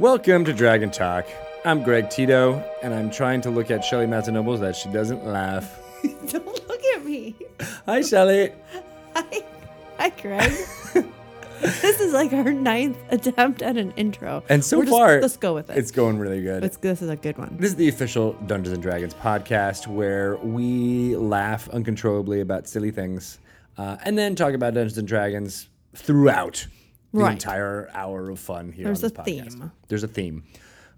Welcome to Dragon Talk. I'm Greg Tito, and I'm trying to look at Shelly Mazzanoble so that she doesn't laugh. Don't look at me. Hi, Shelly. Hi, hi, Greg. this is like our ninth attempt at an intro. And so We're just- far, let's go with it. It's going really good. It's- this is a good one. This is the official Dungeons and Dragons podcast where we laugh uncontrollably about silly things uh, and then talk about Dungeons and Dragons throughout the Right. entire hour of fun here There's on this a podcast. theme. There's a theme.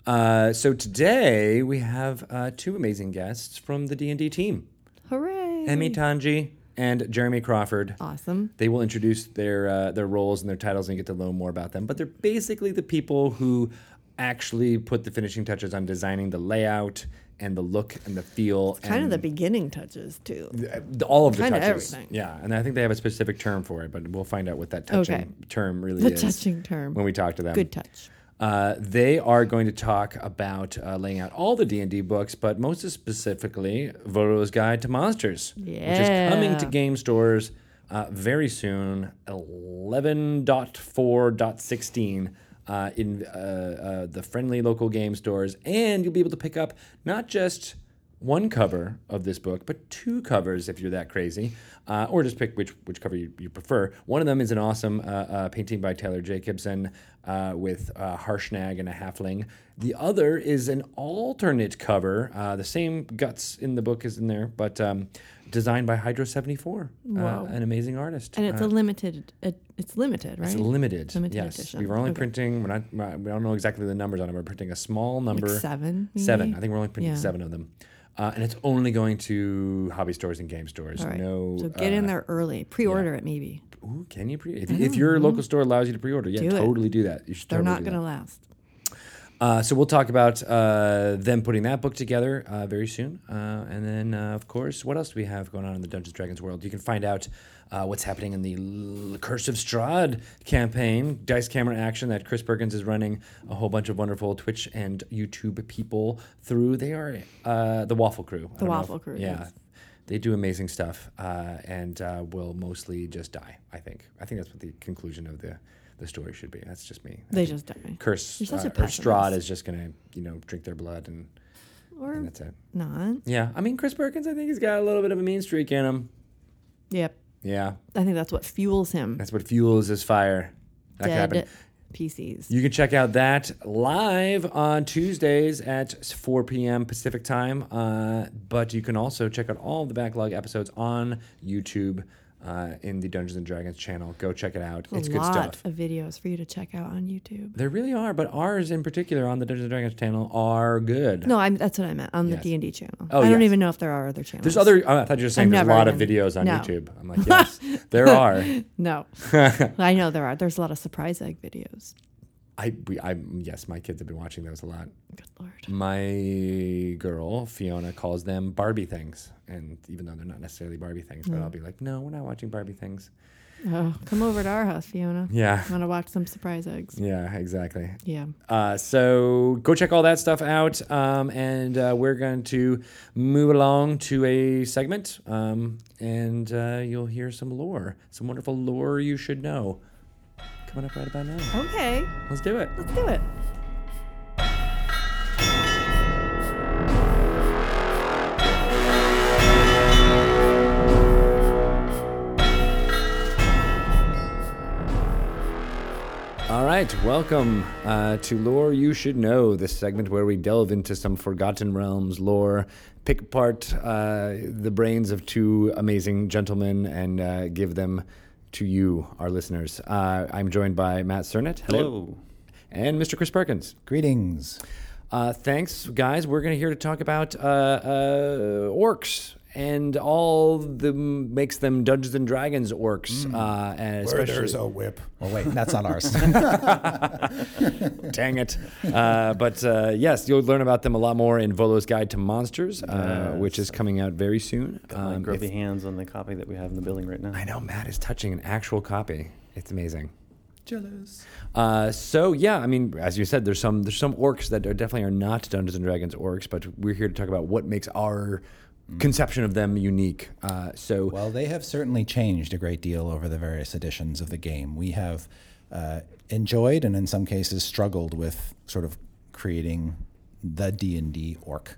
Uh, so today we have uh, two amazing guests from the D&D team. Hooray! Emi Tanji and Jeremy Crawford. Awesome. They will introduce their uh, their roles and their titles, and get to learn more about them. But they're basically the people who actually put the finishing touches on designing the layout and the look and the feel. Kind of the beginning touches too. the- all of the kinda touches. everything. Yeah, and I think they have a specific term for it, but we'll find out what that touching Okay. term really The is The touching term. when we talk to them. Good touch. Uh, they are going to talk about uh, laying out all the D&D books, but most specifically, Volo's Guide to Monsters, which is coming to game stores uh, very soon, 11.4.16 uh, in uh, uh, the friendly local game stores. And you'll be able to pick up not just one cover of this book, but two covers if you're that crazy, uh, or just pick which which cover you, you prefer. One of them is an awesome uh, uh, painting by Tyler Jacobson uh, with uh, Harshnag and a halfling. The other is an alternate cover, uh, the same guts in the book is in there, but um, designed by Hydro seventy four, Wow. an amazing artist. And it's a limited. It, it's limited, right? It's limited. Limited yes, edition. we were only Okay. printing. We're not. We don't know exactly the numbers on it. We're printing a small number. seven, Seven. maybe? I think we're only printing Yeah. seven of them, uh, and it's only going to hobby stores and game stores. Right. No. so get in uh, there early. Pre-order it, maybe. Ooh, can you pre? If, if your local store allows you to pre-order, yeah, Do it. totally do that. You should. They're totally not going to last. Uh, so we'll talk about uh, them putting that book together uh, very soon, uh, and then uh, of course, what else do we have going on in the Dungeons Dragons world? You can find out uh, what's happening in the L- Curse of Strahd campaign, dice camera action that Chris Perkins is running a whole bunch of wonderful Twitch and YouTube people through. They are uh, the Waffle Crew. The Waffle if- Crew, yeah. yes. They do amazing stuff, uh, and uh, will mostly just die. I think. I think that's what the conclusion of the the story should be. That's just me. They think just die. curse You're such uh, a or Strahd is just gonna you know drink their blood and, Or and that's it. not. Yeah, I mean Chris Perkins, I think he's got a little bit of a mean streak in him. Yep. Yeah, I think that's what fuels him. that's what fuels his fire. That could happen. PCs. You can check out that live on Tuesdays at 4 p.m. Pacific time. Uh, but you can also check out all the backlog episodes on YouTube uh, in the Dungeons and Dragons channel. Go check it out. a it's good lot stuff. of videos for you to check out on YouTube. There really are, but ours in particular on the Dungeons and Dragons channel are good. No, I'm, that's what I meant on Yes. the D and D channel. Oh, I don't even know if there are other channels. There's other. Oh, I thought you were saying I've there's a lot of videos on no. YouTube. I'm like, yes, there are. No, I know there are. There's a lot of surprise egg videos. I, we, I, yes, my kids have been watching those a lot. Good lord. My girl Fiona calls them Barbie things, and even though they're not necessarily Barbie things, but I'll Mm. be like, no, we're not watching Barbie things. Oh, come over to our house, Fiona. Yeah, Want to watch some surprise eggs? yeah, exactly. Yeah. Uh, so go check all that stuff out, um, and uh, we're going to move along to a segment, um, and uh, you'll hear some lore, some wonderful lore you should know. Coming up right about now. Okay, Let's do it. let's do it. All right, welcome uh, to Lore You Should Know, this segment where we delve into some Forgotten Realms lore, pick apart uh, the brains of two amazing gentlemen, and uh, give them to you, our listeners. Uh, I'm joined by Matt Sernett. Hello. And Mr. Chris Perkins. Greetings. Uh, thanks, guys. We're going to here to talk about uh, uh, orcs and all the makes them Dungeons and Dragons orcs, uh, and Where especially there's a whip. Oh wait, that's not ours. Dang it. Uh, but uh, yes, you'll learn about them a lot more in Volo's Guide to Monsters, uh, which is coming out very soon. My Um, if- grubby hands on the copy that we have in the building right now. I know Matt is touching an actual copy. It's amazing. Jealous. Uh, so yeah, I mean, as you said, there's some there's some orcs that are definitely are not Dungeons and Dragons orcs, but we're here to talk about what makes our conception of them unique. Uh, so Well, they have certainly changed a great deal over the various editions of the game. We have uh, enjoyed and in some cases struggled with sort of creating the D and D orc.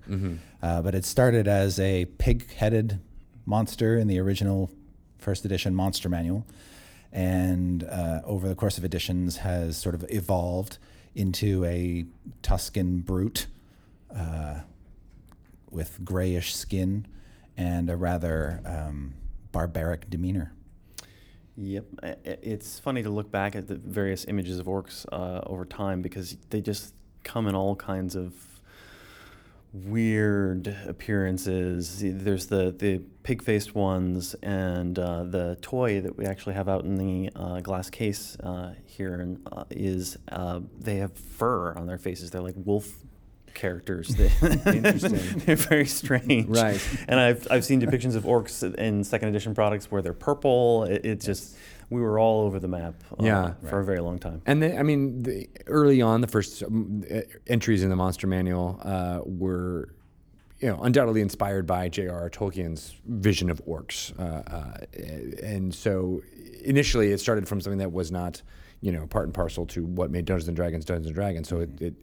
Uh, but it started as a pig-headed monster in the original first edition monster manual, and uh, over the course of editions has sort of evolved into a Tuscan brute uh, with grayish skin and a rather um, barbaric demeanor. Yep, it's funny to look back at the various images of orcs uh, over time because they just come in all kinds of weird appearances. There's the the pig-faced ones and uh, the toy that we actually have out in the uh, glass case uh, here and uh, is uh, they have fur on their faces. They're like wolf characters. That interesting. They're very strange. Right. And I've, I've seen depictions of orcs in second edition products where they're purple. It, it just, we were all over the map uh, Yeah. for a very long time. And then, I mean, the, early on, the first um, entries in the Monster Manual uh, were, you know, undoubtedly inspired by J.R.R. Tolkien's vision of orcs. Uh, uh, and so, initially, it started from something that was not, you know, part and parcel to what made Dungeons and Dragons Dungeons and Dragons. So it, it,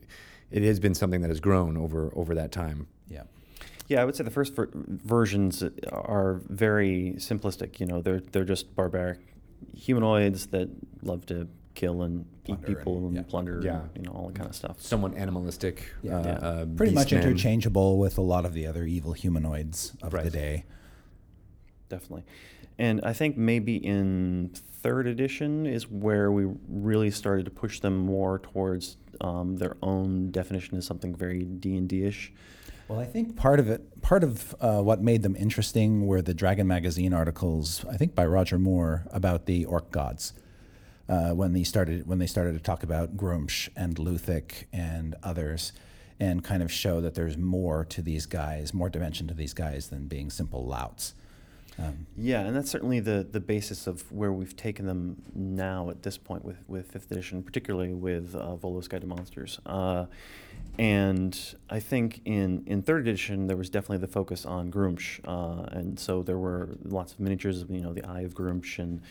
it has been something that has grown over over that time. Yeah. Yeah, I would say the first ver- versions are very simplistic. You know, they're they're just barbaric humanoids that love to kill and Plunder eat people and- and, yeah. plunder, Yeah. you know, all that kind of stuff. Somewhat animalistic. Yeah. uh, Yeah. uh, Pretty much beastmen. interchangeable with a lot of the other evil humanoids of Right. the day. Definitely. And I think maybe in third edition is where we really started to push them more towards um, their own definition as something very D and D ish. Well, I think part of it, part of uh, what made them interesting were the Dragon Magazine articles, I think by Roger Moore, about the orc gods. Uh, when they started, when they started to talk about Gruumsh and Luthic and others, and kind of show that there's more to these guys, more dimension to these guys than being simple louts. Um, Yeah, and that's certainly the the basis of where we've taken them now at this point with, with fifth edition, particularly with uh, Volo's Guide to Monsters. Uh, and I think in, in third edition there was definitely the focus on Gruumsh, uh, and so there were lots of miniatures of you know the Eye of Gruumsh and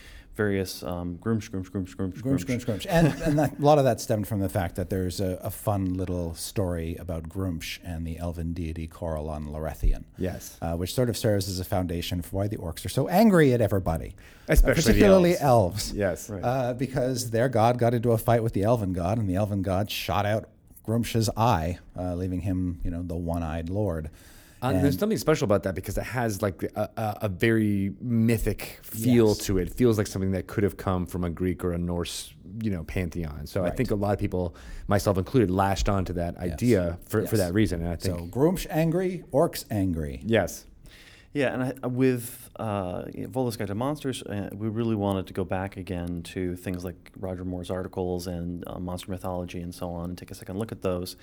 various um, Gruumsh, Gruumsh, Gruumsh, Gruumsh, Gruumsh, Gruumsh, Gruumsh. And, and that, a lot of that stemmed from the fact that there's a, a fun little story about Gruumsh and the elven deity Corellon Larethian. Yes. uh, which sort of serves as a foundation for why the orcs are so angry at everybody, uh, Especially the particularly elves. elves. Yes. Right. Uh, because their god got into a fight with the elven god, and the elven god shot out Gruumsh's eye, uh, leaving him, you know, the one-eyed lord. Uh, and there's And- something special about that because it has like a, a, a very mythic feel Yes. to it. It feels like something that could have come from a Greek or a Norse, you know, pantheon. So I think a lot of people, myself included, lashed onto that idea for, for that reason. And I think So Gruumsh angry, orcs angry. yes, Yeah, and I, with uh, Volo's Guide to Monsters, uh, we really wanted to go back again to things like Roger Moore's articles and uh, monster mythology and so on, and take a second look at those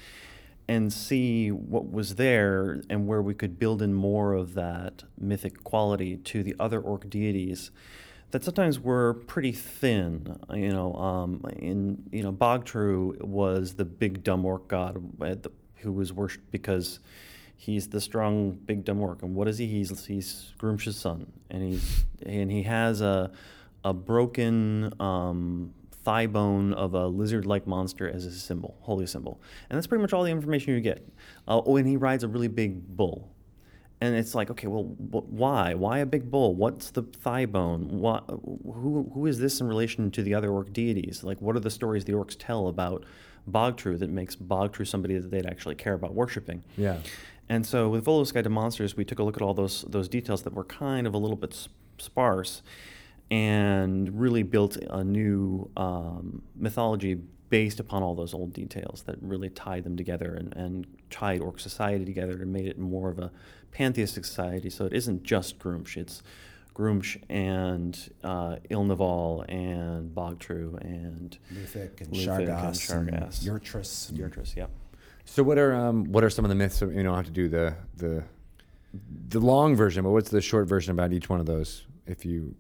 and see what was there and where we could build in more of that mythic quality to the other orc deities that sometimes were pretty thin. You know, um, in you know, Bahgtru was the big dumb orc god the, who was worshipped because he's the strong big dumb orc. And what is he? He's he's Gruumsh's son, and he's and he has a a broken um, thigh bone of a lizard-like monster as a symbol, holy symbol, and that's pretty much all the information you get. Uh, oh, and he rides a really big bull. And it's like, okay, well, wh- why? Why a big bull? What's the thigh bone? What, who, who is this in relation to the other orc deities? Like, what are the stories the orcs tell about Bahgtru that makes Bahgtru somebody that they'd actually care about worshiping? yeah, And so with Volo's Guide to Monsters, we took a look at all those those details that were kind of a little bit sparse, and really built a new um, mythology based upon all those old details that really tied them together and, and tied Orc society together and made it more of a pantheistic society. So it isn't just Gruumsh; it's Gruumsh and uh, Ilneval and Bahgtru and Luthic and Luthic and Shargaas and Shargaas. Yurtrus. and- Yurtrus. Yeah. So what are um, what are some of the myths? You don't have to do the the the long version, but what's the short version about each one of those? If you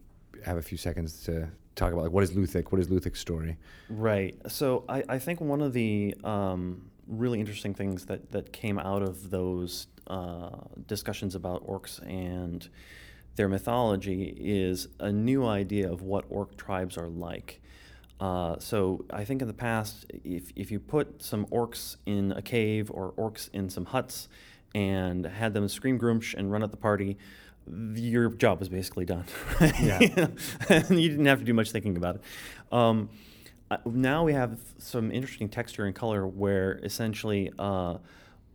have a few seconds to talk about, like what is Luthic? What is Luthic's story? Right. So I, I think one of the um, really interesting things that, that came out of those uh, discussions about orcs and their mythology is a new idea of what orc tribes are like. Uh, so I think in the past, if, if you put some orcs in a cave or orcs in some huts and had them scream Gruumsh and run at the party, your job was basically done. Yeah. you didn't have to do much thinking about it. Um, now we have some interesting texture and color where essentially uh,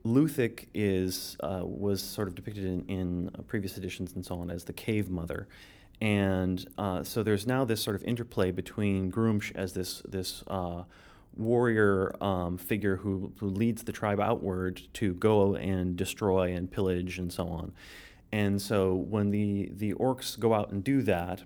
Luthic is uh, was sort of depicted in, in previous editions and so on as the cave mother, and uh, so there's now this sort of interplay between Gruumsh as this this uh, warrior um, figure who, who leads the tribe outward to go and destroy and pillage and so on, and so when the the orcs go out and do that,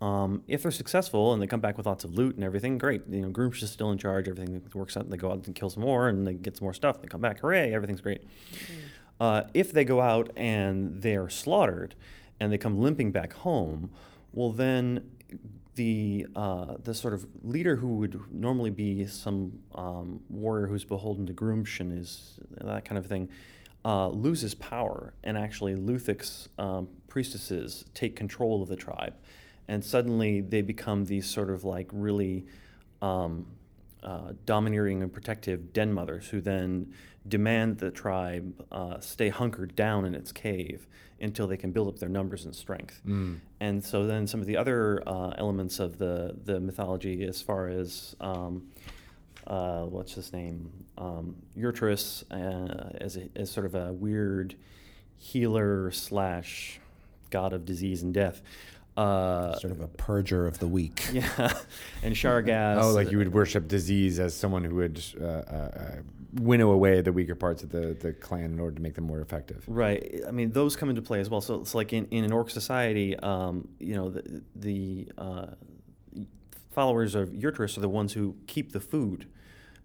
um, if they're successful and they come back with lots of loot and everything, great. You know, Gruumsh is still in charge. Everything works out. And they go out and kill some more, and they get some more stuff. They come back, hooray! Everything's great. Uh, if they go out and they are slaughtered, and they come limping back home, well then the uh, the sort of leader who would normally be some um, warrior who's beholden to Gruumsh and is that kind of thing. Uh, loses power, and actually Luthic's um, priestesses take control of the tribe and suddenly they become these sort of like really um, uh, domineering and protective den mothers who then demand the tribe uh, stay hunkered down in its cave until they can build up their numbers and strength. And so then some of the other uh, elements of the, the mythology, as far as um, uh, what's his name, um, Yurtrus, uh, as, a, as sort of a weird healer slash god of disease and death. Uh, sort of a purger of the weak. yeah, and Shargaas. Oh, like you would worship disease as someone who would uh, uh, uh, winnow away the weaker parts of the, the clan in order to make them more effective. Right. I mean, those come into play as well. So it's like in, in an orc society, um, you know, the, the uh, followers of Yurtrus are the ones who keep the food.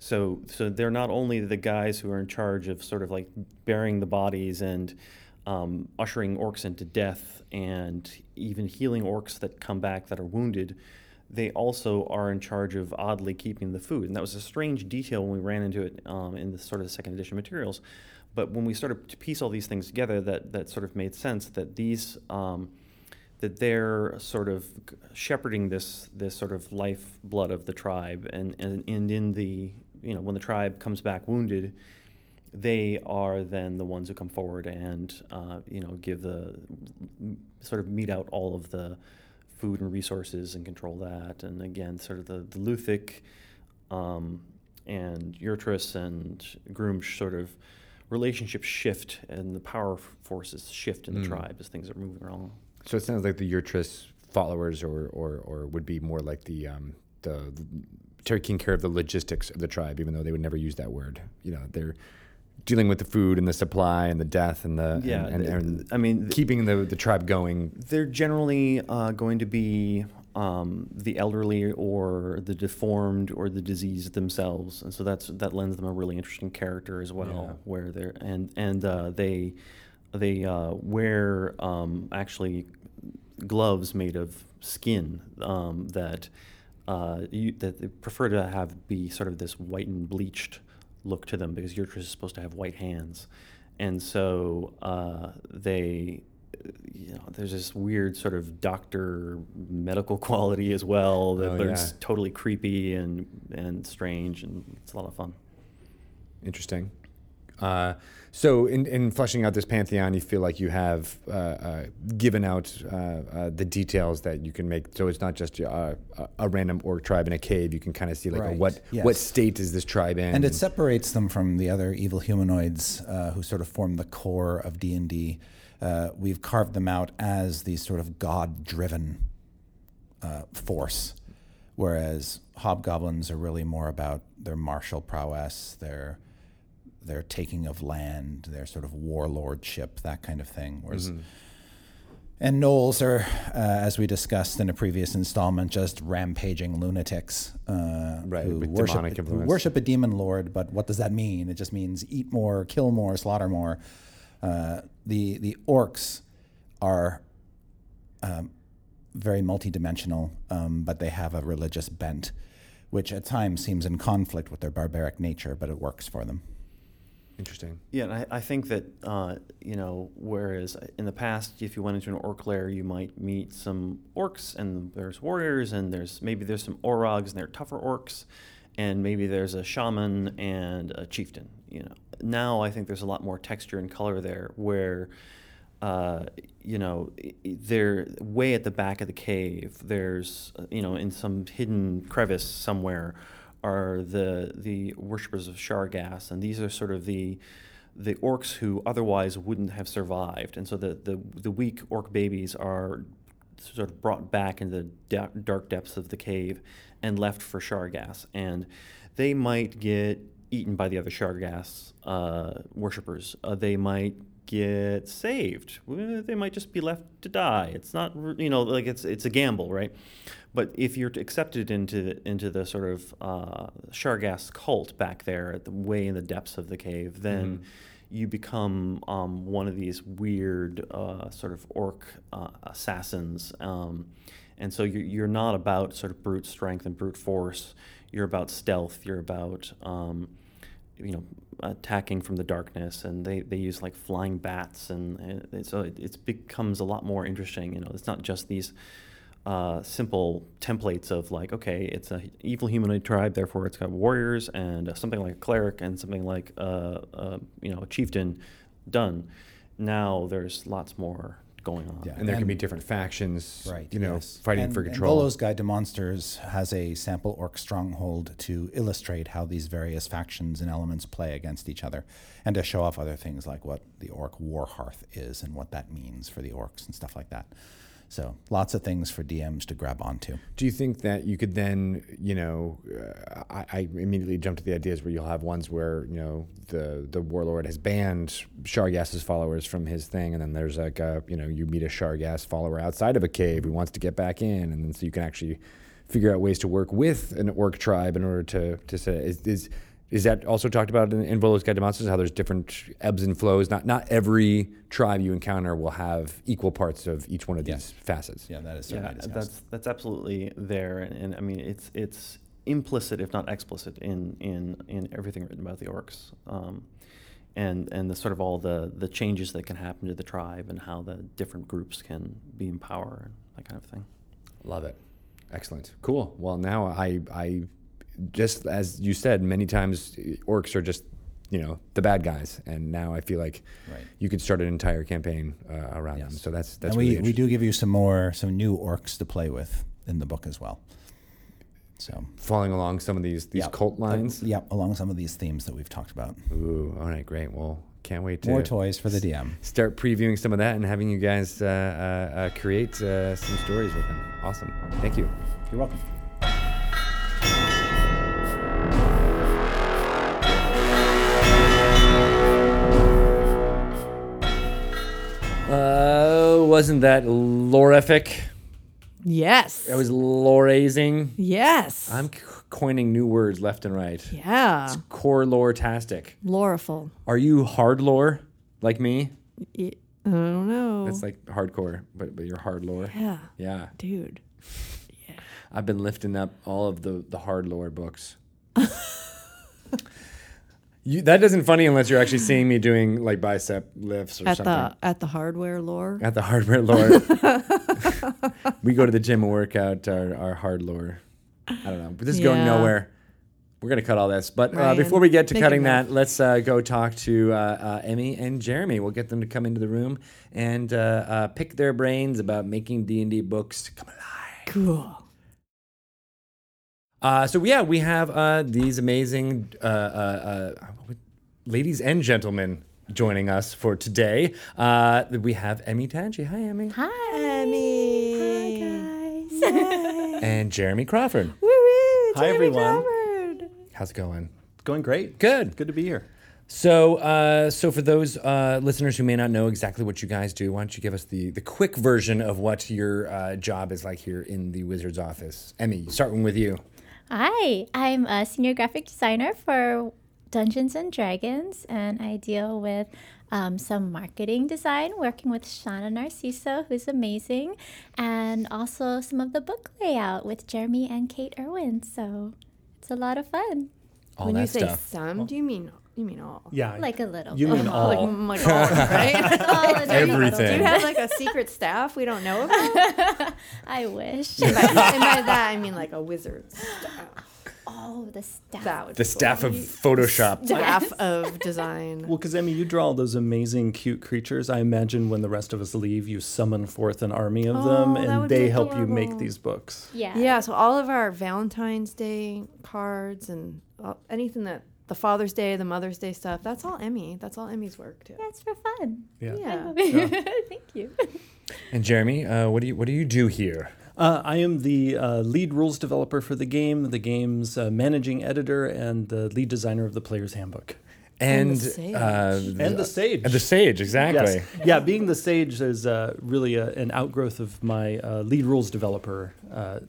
So, so they're not only the guys who are in charge of sort of like burying the bodies and um, ushering orcs into death and even healing orcs that come back that are wounded. They also are in charge of oddly keeping the food, and that was a strange detail when we ran into it um, in the sort of the second edition materials. But when we started to piece all these things together, that that sort of made sense that these um, that they're sort of shepherding this this sort of lifeblood of the tribe, and and, and in the you know when the tribe comes back wounded, they are then the ones who come forward and uh, you know give the sort of mete out all of the food and resources and control that. And again, sort of the the Luthic um, and Yurtrus and Gruumsh sort of relationships shift and the power forces shift in the Mm. tribe as things are moving along. So it sounds like the Yurtrus followers, or, or, or would be more like the um, the taking care of the logistics of the tribe, even though they would never use that word. You know, they're dealing with the food and the supply and the death and the Yeah, and, and, and I mean, keeping the the tribe going. They're generally uh, going to be um, the elderly or the deformed or the diseased themselves, and so that's that lends them a really interesting character as well. Yeah. Where they're and and uh, they they uh, wear um, actually gloves made of skin um, that uh, you, that they prefer to have be sort of this white and bleached look to them because Yurtrus is supposed to have white hands, and so uh, they. You know, there's this weird sort of doctor medical quality as well that Oh, looks yeah. totally creepy and and strange, and it's a lot of fun. Interesting. Uh, so, in, in fleshing out this pantheon, you feel like you have uh, uh, given out uh, uh, the details that you can make. So it's not just uh, a, a random orc tribe in a cave. You can kind of see like Right. what Yes. what state is this tribe in, and it separates them from the other evil humanoids uh, who sort of form the core of D and D. Uh, We've carved them out as these sort of god-driven uh, force, whereas hobgoblins are really more about their martial prowess, their their taking of land, their sort of warlordship, that kind of thing. Whereas and gnolls are, uh, as we discussed in a previous installment, just rampaging lunatics uh, Right, who worship, who worship a demon lord. But what does that mean? It just means eat more, kill more, slaughter more. Uh, the the orcs are um, very multidimensional, um, but they have a religious bent, which at times seems in conflict with their barbaric nature, but it works for them. Interesting. Yeah, and I, I think that uh, you know, whereas in the past, if you went into an orc lair, you might meet some orcs, and there's warriors, and there's maybe there's some orogs, and they're tougher orcs, and maybe there's a shaman and a chieftain. You know, now I think there's a lot more texture and color there, where uh, you know, they're way at the back of the cave. There's, uh, you know, in some hidden crevice somewhere, are the the worshippers of Shargaas, and these are sort of the the orcs who otherwise wouldn't have survived. And so the the, the weak orc babies are sort of brought back into the da- dark depths of the cave and left for Shargaas, and they might get eaten by the other Shargaas uh, worshippers. Uh, they might get saved. They might just be left to die. It's not, you know, like it's it's a gamble, right? But if you're accepted into the, into the sort of uh, Shargaas cult back there, at the way in the depths of the cave, then you become um, one of these weird uh, sort of orc uh, assassins. Um, and so you're, you're not about sort of brute strength and brute force. You're about stealth. You're about um, you know attacking from the darkness and they, they use like flying bats and, and it- so it it's becomes a lot more interesting you know? It's not just these uh, simple templates of like okay it's an evil humanoid tribe therefore it's got warriors and uh, something like a cleric and something like uh, uh, you know a chieftain done. Now there's lots more going on Yeah. And there can be different factions, Right. you know, yes. fighting and, for and control. Volo's Guide to Monsters has a sample orc stronghold to illustrate how these various factions and elements play against each other, and to show off other things like what the orc war hearth is and what that means for the orcs and stuff like that. So lots of things for DMs to grab onto. Do you think that you could then, you know, uh, I, I immediately jump to the ideas where you'll have ones where you know the the warlord has banned Shargaas's followers from his thing, and then there's like a, you know you meet a Shargaas follower outside of a cave who wants to get back in, and then so you can actually figure out ways to work with an orc tribe in order to to say is. is is that also talked about in, in Volo's Guide to Monsters? How there's different ebbs and flows. Not not every tribe you encounter will have equal parts of each one of these Yes. facets. Yeah, that is yeah, certainly discussed. that's that's absolutely there, and, and I mean it's it's implicit, if not explicit, in in in everything written about the orcs, um, and and the sort of all the the changes that can happen to the tribe and how the different groups can be in power and that kind of thing. Love it. Excellent. Cool. Well, now I, I, just as you said, many times orcs are just, you know, the bad guys, and now I feel like Right. you could start an entire campaign uh, around them. So that's that's and really we, we do give you some more some new orcs to play with in the book as well. So following along some of these these yeah, cult uh, lines. yeah, along some of these themes that we've talked about. Ooh. All right. Great. Well, can't wait to More toys for the DM. start previewing some of that and having you guys uh, uh, uh, create uh, some stories with them. Awesome. Thank you. You're welcome. Wasn't that lorific? Yes. That was lorazing. yes. I'm c- coining new words left and right. yeah. It's core lore tastic. Loreful. Are you hard lore like me? I don't know. That's like hardcore, but but you're hard lore. yeah, Yeah, dude. Yeah. I've been lifting up all of the the hard lore books. you that isn't funny unless you're actually seeing me doing like bicep lifts or At something. the at the hardware lore. At the hardware lore. we go to the gym and work out our, our hard lore. I don't know, but this is going nowhere. We're gonna cut all this, but uh, before we get to cutting move. that, let's uh, go talk to uh, uh, Emi and Jeremy. We'll get them to come into the room and uh, uh, pick their brains about making D and D books come alive. Cool. Uh, so yeah, we have uh, these amazing uh, uh, uh, ladies and gentlemen joining us for today. Uh, we have Emi Tanji. Hi, Emi. Hi. Emi. Hi, guys. And Jeremy Crawford. Woo woo. Hi, everyone. How's it going? Going great. Good. Good to be here. So, uh, so for those uh, listeners who may not know exactly what you guys do, why don't you give us the the quick version of what your uh, job is like here in the Wizards office? Emi, starting with you. Hi, I'm a senior graphic designer for Dungeons and Dragons, and I deal with um, some marketing design, working with Shauna Narciso, who's amazing, and also some of the book layout with Jeremy and Kate Irwin. So it's a lot of fun. All when that you say stuff. some, do you mean You mean all? Yeah. Like a little. You bit. mean Like, all. mm, like all, right? All in a little Everything. Do you have like a secret staff we don't know about? I wish. and, by, and by that I mean like a wizard staff. Oh, the staff. That would The be staff cool. of Photoshop. staff of design. Well, because Emi, you draw all those amazing, cute creatures. I imagine when the rest of us leave, you summon forth an army of them, Oh, that and they help you make these books. Yeah. Yeah, so all of our Valentine's Day cards and anything that the Father's Day, the Mother's Day stuff, that's all Emi. That's all Emi's work too. That's for fun. Yeah. Yeah. Thank you. And Jeremy, uh, what do you what do you do here? Uh, I am the uh, lead rules developer for the game, the game's uh, managing editor, and the lead designer of the player's handbook. And And the sage. uh, And the sage. and the sage, exactly. Yes. Yeah, being the sage is uh, really a, an outgrowth of my uh, lead rules developer uh,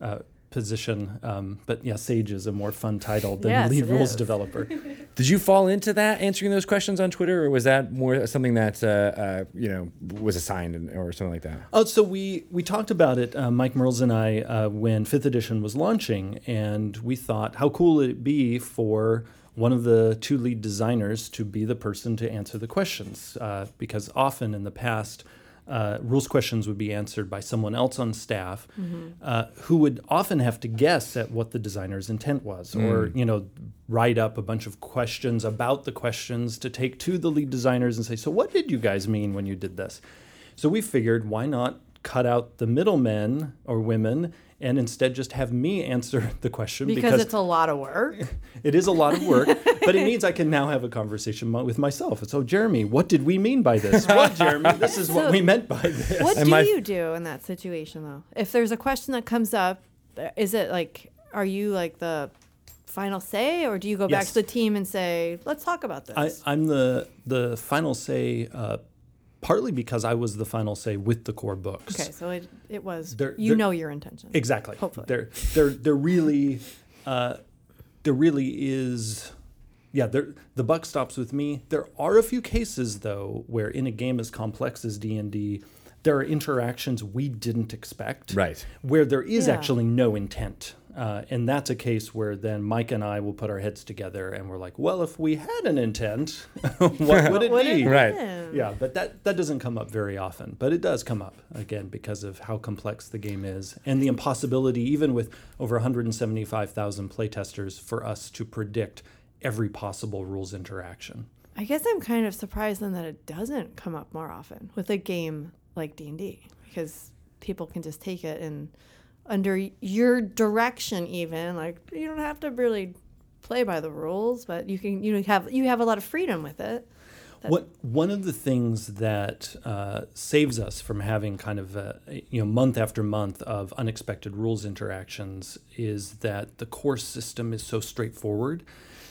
uh, position. Um, but yeah, sage is a more fun title than Yes, lead rules is. developer. Did you fall into that answering those questions on Twitter, or was that more something that uh, uh, you know was assigned and, or something like that? Oh, so we we talked about it, uh, Mike Mearls and I, uh, when Fifth Edition was launching, and we thought, how cool would it be for one of the two lead designers to be the person to answer the questions? Uh, because often in the past, uh, rules questions would be answered by someone else on staff, uh, who would often have to guess at what the designer's intent was, or you know, write up a bunch of questions about the questions to take to the lead designers and say, so what did you guys mean when you did this? So we figured, why not cut out the middlemen or women and instead just have me answer the question Because, it's a lot of work. it is a lot of work, but it means I can now have a conversation with myself. So, Jeremy, what did we mean by this? Well, Jeremy, this is what we meant by this. What And do my- you do in that situation though? If there's a question that comes up, is it like are you like the final say or do you go back to the team and say, "Let's talk about this"? I, I'm the the final say, uh, partly because I was the final say with the core books. okay, so it it was There- you there- know your intention. Exactly. Hopefully. there, there, there really, uh, there really is. Yeah, there, the buck stops with me. There are a few cases though where in a game as complex as D and D, there are interactions we didn't expect. Right. Where there is Yeah. actually no intent. Uh, and that's a case where then Mike and I will put our heads together and we're like, well, if we had an intent, what would it Would be? Right. Yeah, but that, that doesn't come up very often. But it does come up, again, because of how complex the game is and the impossibility, even with over 175,000 playtesters, for us to predict every possible rules interaction. I guess I'm kind of surprised then that it doesn't come up more often with a game like D&D because people can just take it and under your direction even like you don't have to really play by the rules but you can you know have you have a lot of freedom with it. What one of the things that uh, saves us from having kind of a, you know month after month of unexpected rules interactions is that the course system is so straightforward.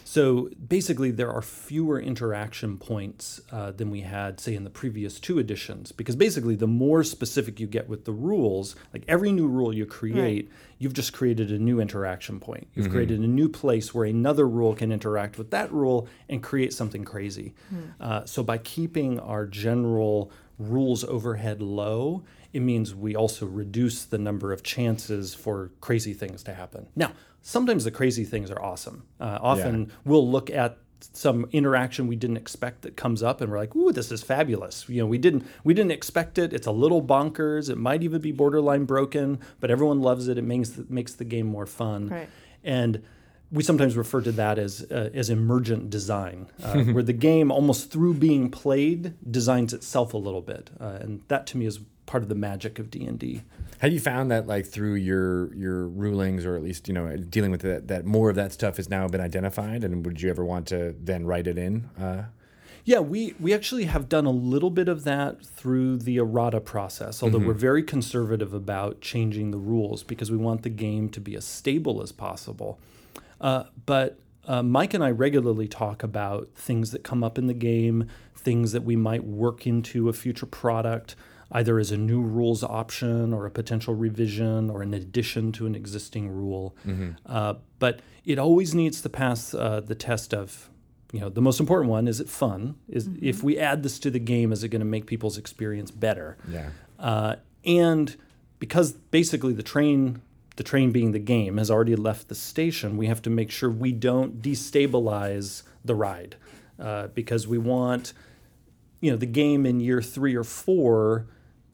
So basically, there are fewer interaction points uh, than we had, say, in the previous two editions. Because basically, the more specific you get with the rules, like every new rule you create, you've just created a new interaction point. You've created a new place where another rule can interact with that rule and create something crazy. Uh, so by keeping our general rules overhead low, it means we also reduce the number of chances for crazy things to happen. Now, sometimes the crazy things are awesome. Uh, often we'll look at some interaction we didn't expect that comes up and we're like ooh this is fabulous. You know we didn't we didn't expect it. It's a little bonkers. It might even be borderline broken but everyone loves it. It makes the, makes the game more fun. Right. and we sometimes refer to that as uh, as emergent design, uh, where the game almost through being played designs itself a little bit, uh, and that to me is part of the magic of D and D. Have you found that like through your your rulings, or at least you know dealing with that, that more of that stuff has now been identified, and would you ever want to then write it in? Uh, Yeah, we, we actually have done a little bit of that through the errata process, although we're very conservative about changing the rules because we want the game to be as stable as possible. Uh, but uh, Mike and I regularly talk about things that come up in the game, things that we might work into a future product, either as a new rules option or a potential revision or an addition to an existing rule. Uh, but it always needs to pass uh, the test of you know the most important one is it fun? Is if we add this to the game is it going to make people's experience better? Yeah. uh, and because basically the train the train being the game has already left the station we have to make sure we don't destabilize the ride. Uh, because we want you know the game in year three or four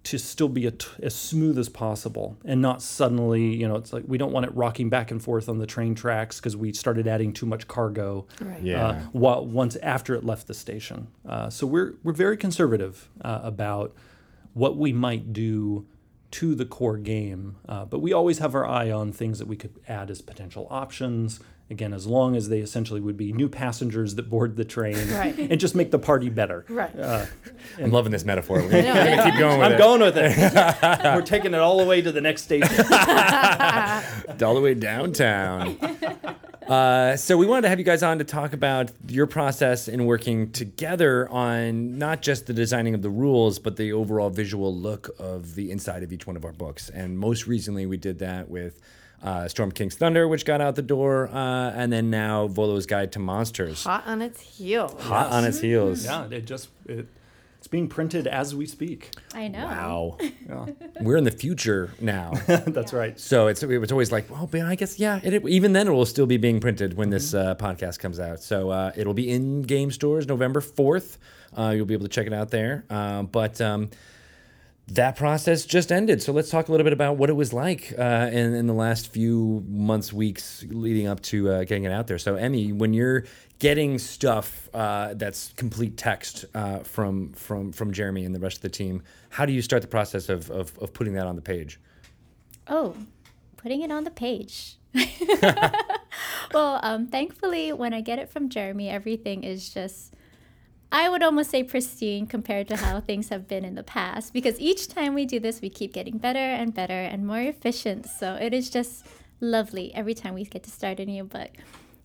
to still be a t- as smooth as possible and not suddenly you know it's like we don't want it rocking back and forth on the train tracks because we started adding too much cargo Right. Yeah. uh, while, once after it left the station uh, so we're we're very conservative uh, about what we might do to the core game uh, but we always have our eye on things that we could add as potential options again as long as they essentially would be new passengers that board the train Right. and just make the party better Right. uh, I'm loving this metaphor. We're gonna, we're gonna keep going with I'm it. going with it. We're taking it all the way to the next station. all the way downtown. Uh, so we wanted to have you guys on to talk about your process in working together on not just the designing of the rules, but the overall visual look of the inside of each one of our books. And most recently, we did that with uh, Storm King's Thunder, which got out the door, uh, and then now Volo's Guide to Monsters, Hot on its heels. hot on its heels. Yeah, it just it, it's being printed as we speak. I know. Wow, Yeah, we're in the future now. that's right. So it's it was always like, well, but I guess yeah. It, even then, it will still be being printed when this uh, podcast comes out. So uh, it'll be in game stores November fourth. Uh, you'll be able to check it out there. Uh, but um, that process just ended. So let's talk a little bit about what it was like uh, in, in the last few months, weeks leading up to uh, getting it out there. So Emi, when you're getting stuff uh, that's complete text uh, from from from Jeremy and the rest of the team, how do you start the process of, of, of putting that on the page? Oh, putting it on the page. well, um, thankfully, when I get it from Jeremy, everything is just, I would almost say pristine compared to how things have been in the past. Because each time we do this, we keep getting better and better and more efficient. So it is just lovely every time we get to start a new book.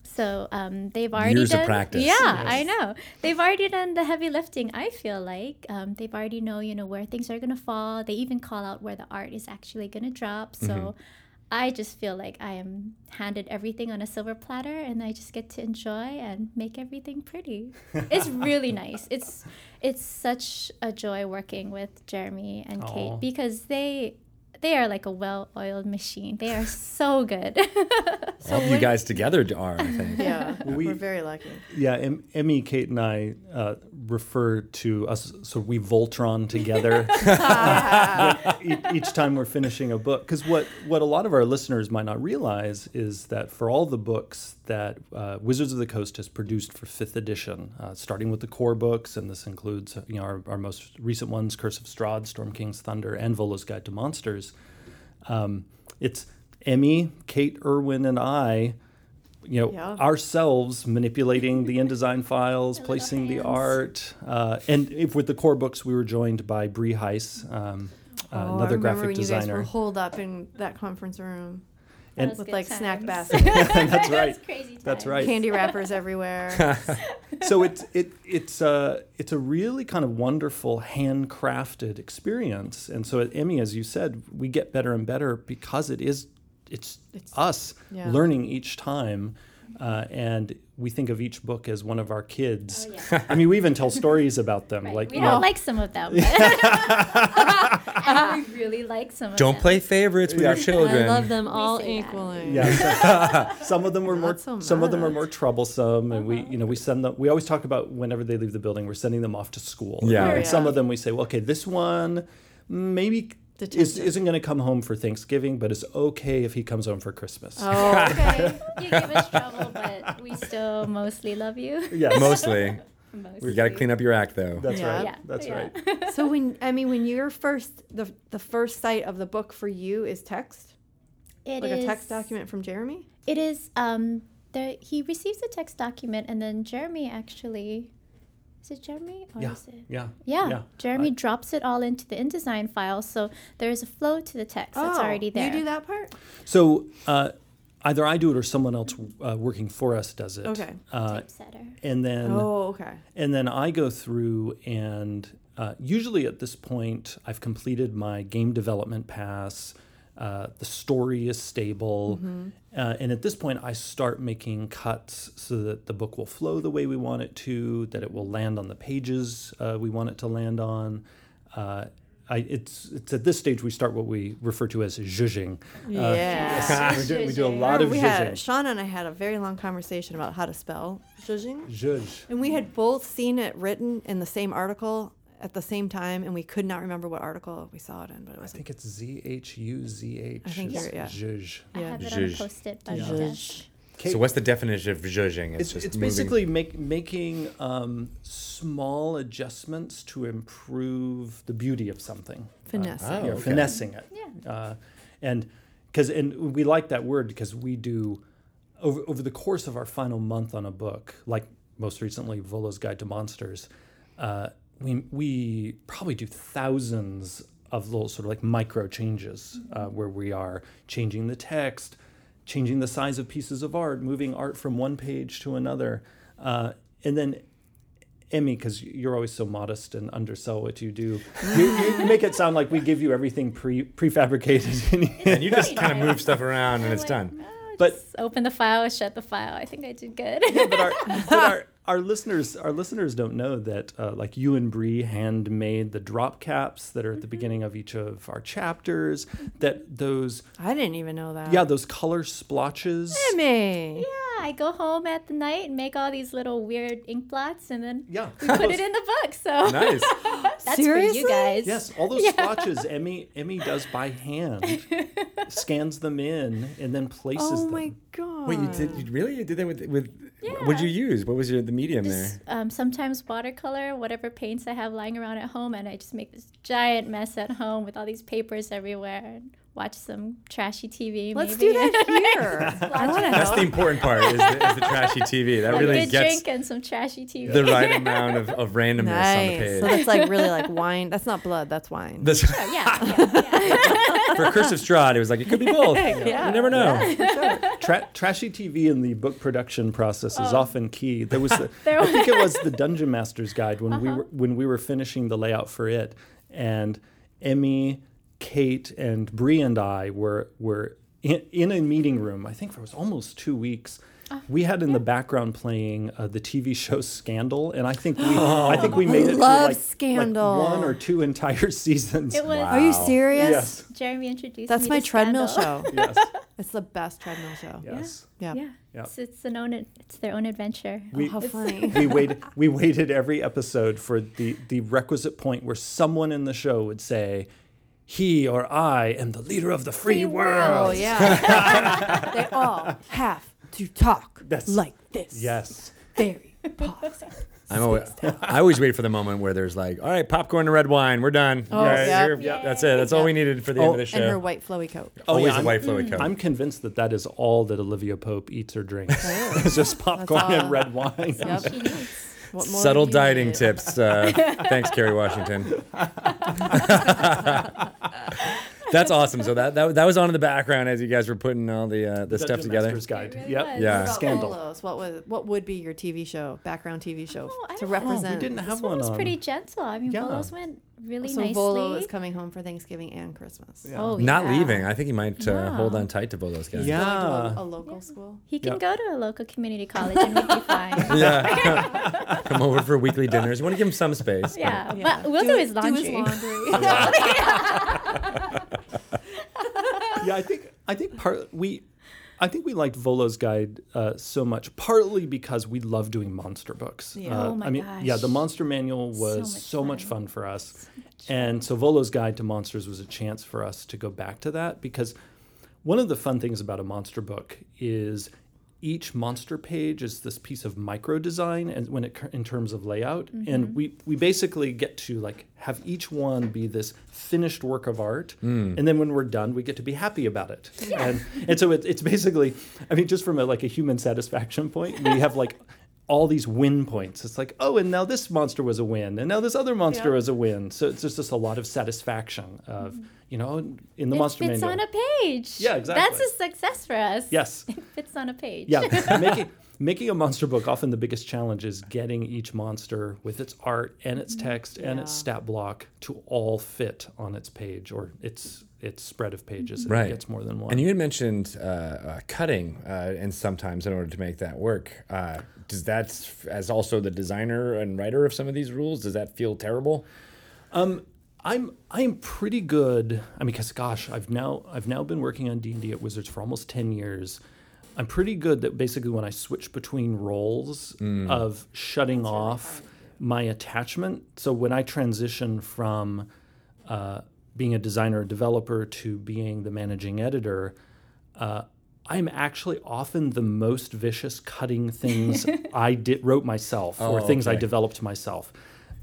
So um, they've already Years of done. practice. Yeah, I know. They've already done the heavy lifting. I feel like um, they've already know you know where things are gonna fall. They even call out where the art is actually gonna drop. So Mm-hmm. I just feel like I am handed everything on a silver platter, and I just get to enjoy and make everything pretty. It's really nice. It's it's such a joy working with Jeremy and Aw. Kate because they. They are like a well-oiled machine. They are so good. So All of you guys together are, I think. Yeah, We- we're very lucky. Yeah, em- Emi, Kate, and I uh, refer to us, so we Voltron together each time we're finishing a book. Because what, what a lot of our listeners might not realize is that for all the books that uh, Wizards of the Coast has produced for fifth edition, uh, starting with the core books, and this includes uh, you know our, our most recent ones, Curse of Strahd, Storm King's Thunder, and Volo's Guide to Monsters. Um, it's Emi, Kate, Irwin, and I you know Yeah. ourselves manipulating the InDesign files, placing the art, uh, and if with the core books, we were joined by Bree Heiss, um, uh, oh, I another remember graphic when you guys were designer. holed up in that conference room And- with good like snack baskets, That's right. That's crazy. That's right. candy wrappers everywhere. so it's it it's uh it's a really kind of wonderful handcrafted experience, and so at Emi, as you said, we get better and better because it is it's, It's- us yeah. learning each time. Uh, and we think of each book as one of our kids. Oh, yeah. I mean, we even tell stories about them. Right. Like, we don't know, like some of them, and we really like some of them. Don't them. play favorites with our children. I love them all equally. Yeah, so- some of them were more so some of them are more troublesome, and we uh-huh. you know we send them. We always talk about whenever they leave the building, we're sending them off to school. Yeah. and Yeah. some of them we say, well, okay, this one maybe is, Detention. isn't going to come home for Thanksgiving, but it's okay if he comes home for Christmas. Oh, Okay, you give us trouble, but we still mostly love you. Yes, Mostly. Mostly. You got to clean up your act, though. That's Yeah. right. Yeah, That's yeah. right. so when I mean when you're first the the first sight of the book for you is text, It like a text document from Jeremy. It is. Um, the he receives a text document, and then Jeremy actually. Is it Jeremy or Yeah. is it? Yeah. Yeah, Yeah. Jeremy I- drops it all into the InDesign file, so there's a flow to the text that's already there. Oh, You do that part? So uh, either I do it or someone else uh, working for us does it. Okay. Uh, Typesetter. and then Oh, okay. And then I go through and uh, usually at this point, I've completed my game development pass. Uh, the story is stable. Uh, and at this point, I start making cuts so that the book will flow the way we want it to, that it will land on the pages uh, we want it to land on. Uh, I, it's it's at this stage we start what we refer to as zhuzhing. Yeah. we, do, we do a lot of we zhuzhing. had Shauna and I had a very long conversation about how to spell zhuzhing, Zhuzh. and we had both seen it written in the same article at the same time, and we could not remember what article we saw it in, but it was. I was think it's Z H U Z H. I think you're- yeah. Zhuzh. I Yeah. have it on Zhuzh. post-it by my Zhuzh. desk. Kate, So what's the definition of zhuzhing? it's, just it's moving- basically make, making um, small adjustments to improve the beauty of something. finesse. Oh, yeah, okay. finessing it. Yeah. Uh, and because and we like that word because we do over over the course of our final month on a book, like most recently Volo's Guide to Monsters, uh, we we probably do thousands of little sort of like micro changes uh, where we are changing the text, changing the size of pieces of art, moving art from one page to another, uh, and then Emi, because you're always so modest and undersell what you do, you, you make it sound like we give you everything pre prefabricated. and you- just kind of move stuff around and I'm it's like, done. "Oh, But- open the file, shut the file. I think I did good. but our, but our, our listeners our listeners don't know that uh, like you and Bree handmade the drop caps that are at the beginning of each of our chapters. That those I didn't even know that. yeah those color splotches. Emi. yeah, I go home at the night and make all these little weird ink blots, and then Yeah, we put it in the book. So Nice. that's Seriously? for you guys. Yes, all those splotches Emi Emi does by hand, scans them in and then places Oh them. Oh my god. Wait, you did you really? You did that with with? What'd you use? What was your the medium there? Um, sometimes watercolor, whatever paints I have lying around at home, and I just make this giant mess at home with all these papers everywhere and watch some trashy TV. Let's maybe. do that here. I want to That's the important part is the, is the trashy TV. That a really good gets drink and some trashy TV. the right amount of, of randomness on the Nice. page. So that's like really like wine. That's not blood. That's wine. That's- Oh, yeah, yeah, yeah. for Curse of Strahd, it was like it could be both. Yeah. You never know. Tra- trashy TV in the book production process is oh. often key. There was, the, Oh. There I think it was the Dungeon Master's Guide when we uh-huh. were when we were finishing the layout for it, and Emi, Kate, and Bree and I were were in, in a meeting room. I think for it was almost two weeks. Oh, we had in the background playing uh, the TV show Scandal, and I think we I think we made it through love like, Scandal. like one or two entire seasons. It was Are you serious? Yes. Jeremy introduced me. That's me my to treadmill Scandal. show. Yes. It's the best treadmill show. Yes. Yeah. Yeah, Yeah. It's, it's an own it's their own adventure. We- Oh, how funny. we waited we waited every episode for the the requisite point where someone in the show would say he or I am the leader of the free, world. Oh yeah. they all have to talk That's- like this. Yes. Very pause. I'm always, I always wait for the moment where there's like, all right, popcorn and red wine, we're done. Oh, Yeah, yeah. you're- That's it. That's all we needed for the end Oh, of the oh, show. And her white flowy coat. Oh, always yeah, a white flowy mm, coat. I'm convinced that that is all that Olivia Pope eats or drinks. Oh. it's just popcorn and red wine. Yep. She needs. Subtle dieting tips. Uh, thanks, Kerry Washington. That's awesome. So that, that that was on in the background as you guys were putting all the uh, the stuff together. Master's Guide. It really Yep. was. Yeah. Scandal. Volos? What was what would be your TV show, background TV show Oh, to don't know. Oh, we didn't have This one one was on. pretty gentle. I mean, Yeah. Volos went really so nicely. Volo is coming home for Thanksgiving and Christmas. Yeah. Oh, Not yeah. leaving. I think he might uh, Yeah. hold on tight to Volo's guys. Yeah. To a, a local Yeah. school. He can Yeah. go to a local community college and we'd be fine. Yeah. Come over for weekly dinners. You want to give him some space. but- Yeah, Yeah. but we'll do, his Do his laundry. yeah, I think I think part we I think we liked Volo's guide uh, so much, partly because we love doing monster books. Yeah. Uh, Oh my I mean, yeah, the monster manual So was much so much fun. fun for us, and so Volo's guide to monsters was a chance for us to go back to that because one of the fun things about a monster book is each monster page is this piece of micro design and when it in terms of layout. Mm-hmm. and we we basically get to like have each one be this finished work of art. And then when we're done we get to be happy about it. And and so it, it's basically i mean just from a like a human satisfaction point we have like all these win points. It's like, oh, and now this monster was a win, and now this other monster Yeah. was a win. So it's just, just a lot of satisfaction of, mm-hmm. you know, in the it monster fits manual. on a page. Yeah, exactly. That's a success for us. yes, It fits on a page. yeah, making making a monster book often the biggest challenge is getting each monster with its art and its mm-hmm. text and its stat block to all fit on its page or its its spread of pages. Right. It gets more than one. And you had mentioned uh, uh, cutting, uh, and sometimes in order to make that work, uh, does that, as also the designer and writer of some of these rules, does that feel terrible? I'm I'm pretty good. I mean, because gosh, I've now I've now been working on D and D at Wizards for almost ten years. I'm pretty good that basically when I switch between roles of shutting off my attachment. So when I transition from uh, being a designer or developer to being the managing editor, uh, I'm actually often the most vicious cutting things I did wrote myself or Oh, things I developed myself.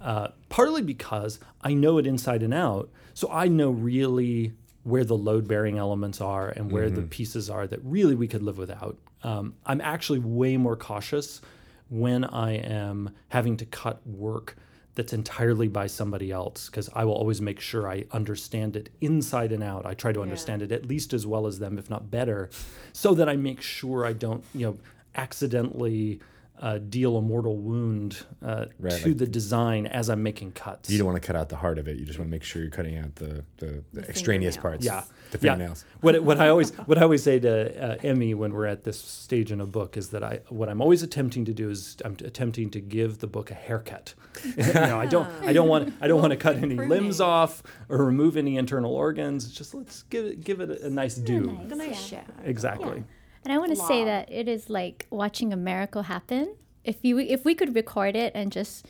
Uh, partly because I know it inside and out, so I know really where the load bearing elements are and where the pieces are that really we could live without. Um, I'm actually way more cautious when I am having to cut work that's entirely by somebody else because I will always make sure I understand it inside and out. I try to understand it at least as well as them, if not better, so that I make sure I don't, you know, accidentally uh, deal a mortal wound uh, Right, to like- the design as I'm making cuts. You don't want to cut out the heart of it. You just want to make sure you're cutting out the, the, the extraneous parts. yeah, The yeah. fingernails. What what I always what I always say to uh, Emi when we're at this stage in a book is that I what I'm always attempting to do is I'm attempting to give the book a haircut. you know, I don't I don't want I don't want to cut any limbs off or remove any internal organs. It's just let's give it give it a, a nice do. nice. A nice Yeah. shag. Exactly. And I want to say that it is like watching a miracle happen. If you if we could record it and just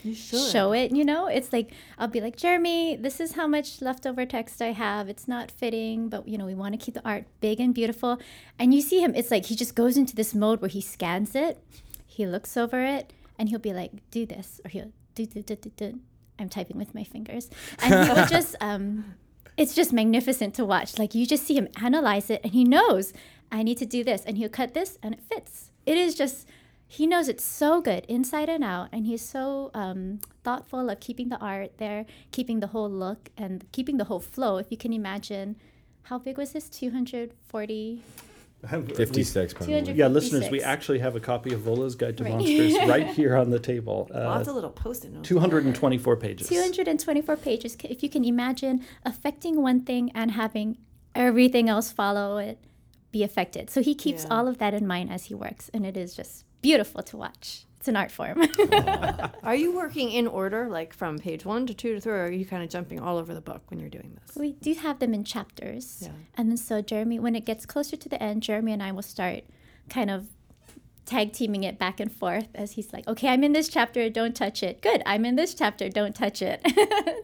show it, you know, it's like I'll be like, Jeremy, this is how much leftover text I have. It's not fitting, but you know, we want to keep the art big and beautiful. And you see him, it's like he just goes into this mode where he scans it, he looks over it, and he'll be like, do this, or he'll do do do do do. I'm typing with my fingers, and he will just um it's just magnificent to watch. Like you just see him analyze it and he knows I need to do this and he'll cut this and it fits. It is just he knows it's so good inside and out and he's so um, thoughtful of keeping the art there, keeping the whole look and keeping the whole flow. If you can imagine how big was this? 240 56 200 probably. Yeah, listeners, we actually have a copy of Volo's Guide to Right. Monsters right here on the table. Uh, Lots of little post-it notes. 224 pages. 224 pages. If you can imagine affecting one thing and having everything else follow it, be affected. So he keeps Yeah. all of that in mind as he works, and it is just beautiful to watch. It's an art form. Are you working in order, like from page one to two to three, or are you kind of jumping all over the book when you're doing this? we do have them in chapters. Yeah. And then so Jeremy, when it gets closer to the end, Jeremy and I will start kind of tag teaming it back and forth as he's like, okay, I'm in this chapter, don't touch it. Good, I'm in this chapter, don't touch it.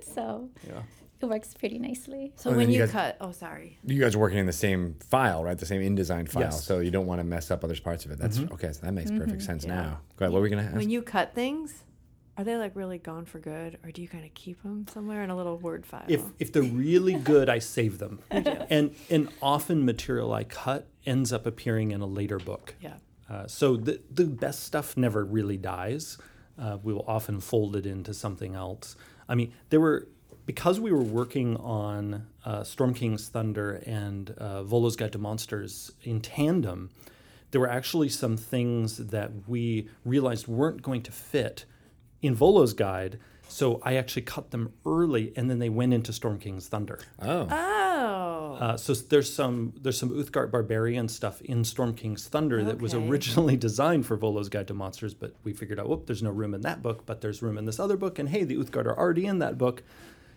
so Yeah. It works pretty nicely. So when you, you guys- cut, oh sorry, You guys are working in the same file, right? The same InDesign file. Yes. So you don't want to mess up other parts of it. That's okay. So that makes perfect sense Yeah. now. Go ahead. What were we going to ask? when you cut things, are they like really gone for good, or do you kind of keep them somewhere in a little Word file? If if they're really good, I save them. And and often material I cut ends up appearing in a later book. yeah, Uh, so the the best stuff never really dies. Uh, we will often fold it into something else. I mean, there were because we were working on uh, Storm King's Thunder and uh, Volo's Guide to Monsters in tandem. There were actually some things that we realized weren't going to fit in Volo's guide. So I actually cut them early, and then they went into Storm King's Thunder. oh. oh, Uh, so there's some there's some Uthgardt barbarian stuff in Storm King's Thunder that was originally designed for Volo's Guide to Monsters, but we figured out, whoop, there's no room in that book, but there's room in this other book, and hey, the Uthgardt are already in that book.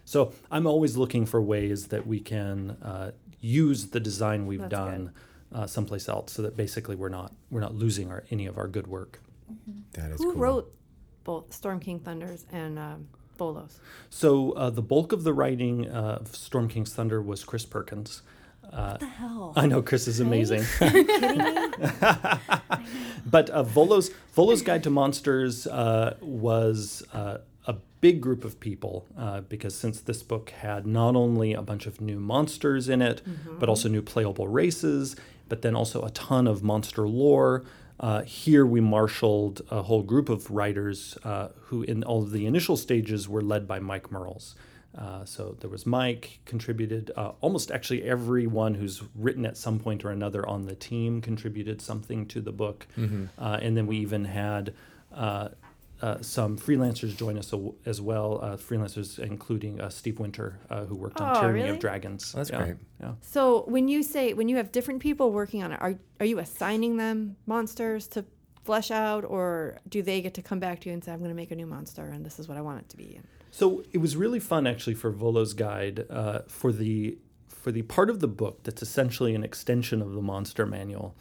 So I'm always looking for ways that we can uh, use the design we've That's done uh, someplace else, so that basically we're not we're not losing our any of our good work. That is who cool. wrote both Storm King Thunders and um, Volo's? So uh, the bulk of the writing uh, of Storm King's Thunder was Chris Perkins. Uh, the hell? I know Chris is amazing. kidding me? But uh, Volo's Volo's Guide to Monsters uh, was uh, a big group of people uh, because since this book had not only a bunch of new monsters in it, but also new playable races, but then also a ton of monster lore. Uh, here we marshaled a whole group of writers uh, who, in all of the initial stages, were led by Mike Mearls. Uh, so there was Mike contributed. Uh, almost actually everyone who's written at some point or another on the team contributed something to the book, uh, and then we even had uh, some freelancers join us as well. Uh, freelancers including uh, Steve Winter, uh, who worked on Oh, Tyranny really? of Dragons. Oh, that's Yeah, great. Yeah. So when you say when you have different people working on it, are are you assigning them monsters to flesh out, or do they get to come back to you and say, "I'm going to make a new monster, and this is what I want it to be"? So it was really fun actually for Volo's guide uh, for the for the part of the book that's essentially an extension of the monster manual.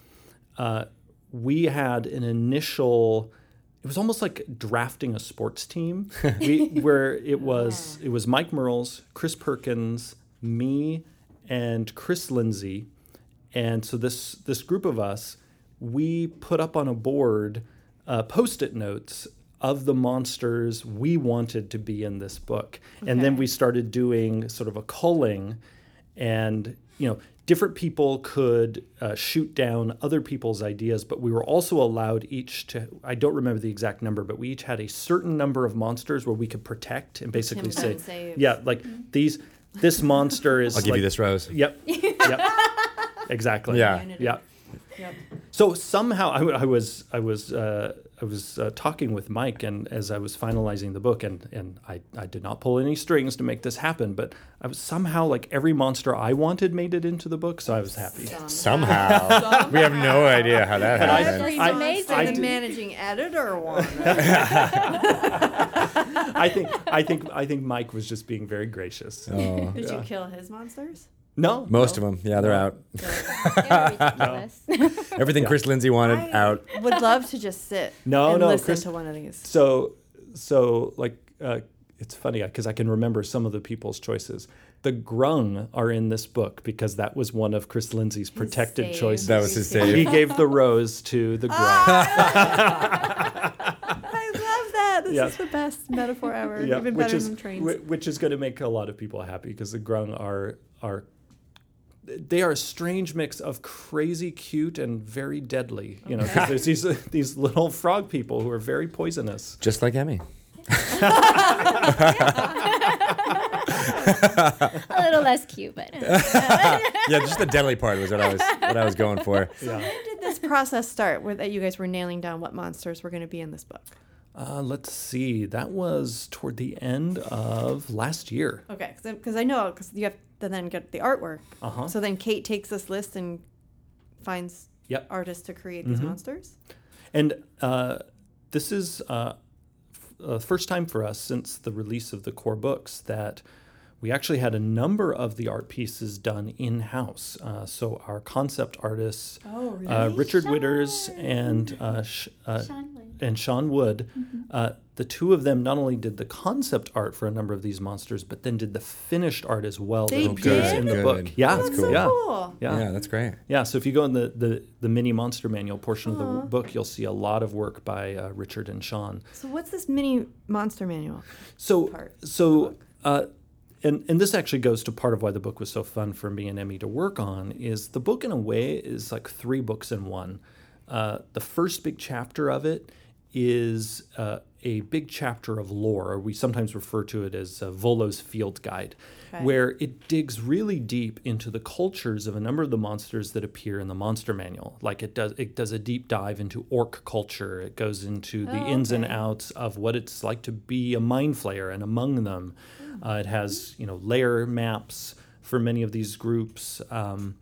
Uh, we had an initial. It was almost like drafting a sports team, we, where it was it was Mike Mearls, Chris Perkins, me, and Chris Lindsay, and so this this group of us, we put up on a board uh, post-it notes of the monsters we wanted to be in this book, and then we started doing sort of a culling, and you know different people could uh, shoot down other people's ideas, but we were also allowed each to I don't remember the exact number, but we each had a certain number of monsters where we could protect and basically say, and save. yeah, like these. This monster is. I'll give like- you this rose. Yep. Yep. exactly. Yeah. Yeah. Yep. So somehow I was I was uh, I was uh, talking with Mike, and as I was finalizing the book, and and I, I did not pull any strings to make this happen, but I was somehow like every monster I wanted made it into the book, so I was happy. Somehow. we have no idea how that happened. Every I- monster I the managing editor one. I think I think I think Mike was just being very gracious. Oh. Did you kill his monsters? No, Most no. of them, yeah, they're out. They're ridiculous. Everything Chris Lindsay wanted I out. Would love to just sit No, and no, listen Chris- to one of these. So, so like, uh, it's funny because I can remember some of the people's choices. The grung are in this book because that was one of Chris Lindsay's protected save. choices. That was his He save. he gave the rose to the grung. I love that. This Yeah. is the best metaphor ever. Yeah, Even which better is than trains. which is going to make a lot of people happy because the grung are are they are a strange mix of crazy cute and very deadly. You know, because there's these these little frog people who are very poisonous. Just like Emi. a little less cute, but Yeah, just the deadly part was what I was what I was going for. Yeah. When did this process start where that you guys were nailing down what monsters were going to be in this book? Uh, let's see. That was toward the end of last year. Okay, because I know because you have to then get the artwork. Uh-huh. So then Kate takes this list and finds Yep. artists to create these monsters. And uh, this is uh, f- uh, first time for us since the release of the core books that we actually had a number of the art pieces done in house. Uh, so our concept artists, Oh, uh, Richard Sean. Whitters and uh, Sh- uh, Sean Wood. and Sean Wood, uh, the two of them not only did the concept art for a number of these monsters, but then did the finished art as well They that appears did? in the Good. book. Yeah, That's so yeah, cool. yeah. Yeah, that's great. Yeah, so if you go in the, the, the mini monster manual portion of the book, you'll see a lot of work by uh, Richard and Sean. So what's this mini monster manual? So, Part. so, uh, and and this actually goes to part of why the book was so fun for me and Emi to work on. Is the book in a way is like three books in one. Uh, the first big chapter of it is uh, a big chapter of lore, or we sometimes refer to it as uh, Volo's Field Guide, Okay. where it digs really deep into the cultures of a number of the monsters that appear in the monster manual. Like it does, it does a deep dive into orc culture. It goes into the Oh, ins and outs of what it's like to be a mind flayer and among them. Uh, it has you know layer maps for many of these groups. Um,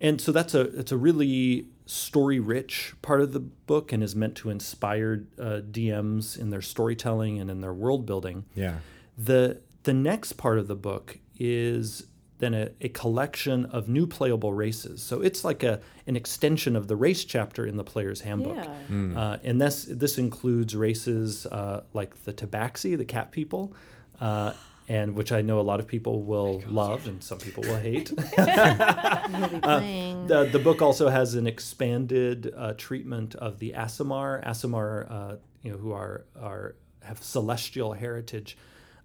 and so that's a it's a really story rich part of the book and is meant to inspire uh, DMs in their storytelling and in their world building. Yeah. The the next part of the book is then a, a collection of new playable races. So it's like a an extension of the race chapter in the player's handbook. Yeah. Uh, and this this includes races uh, like the Tabaxi, the cat people, uh, and which I know a lot of people will love and some people will hate. You'll be playing. The, the book also has an expanded uh, treatment of the Aasimar. Aasimar, uh, you know, who are are have celestial heritage,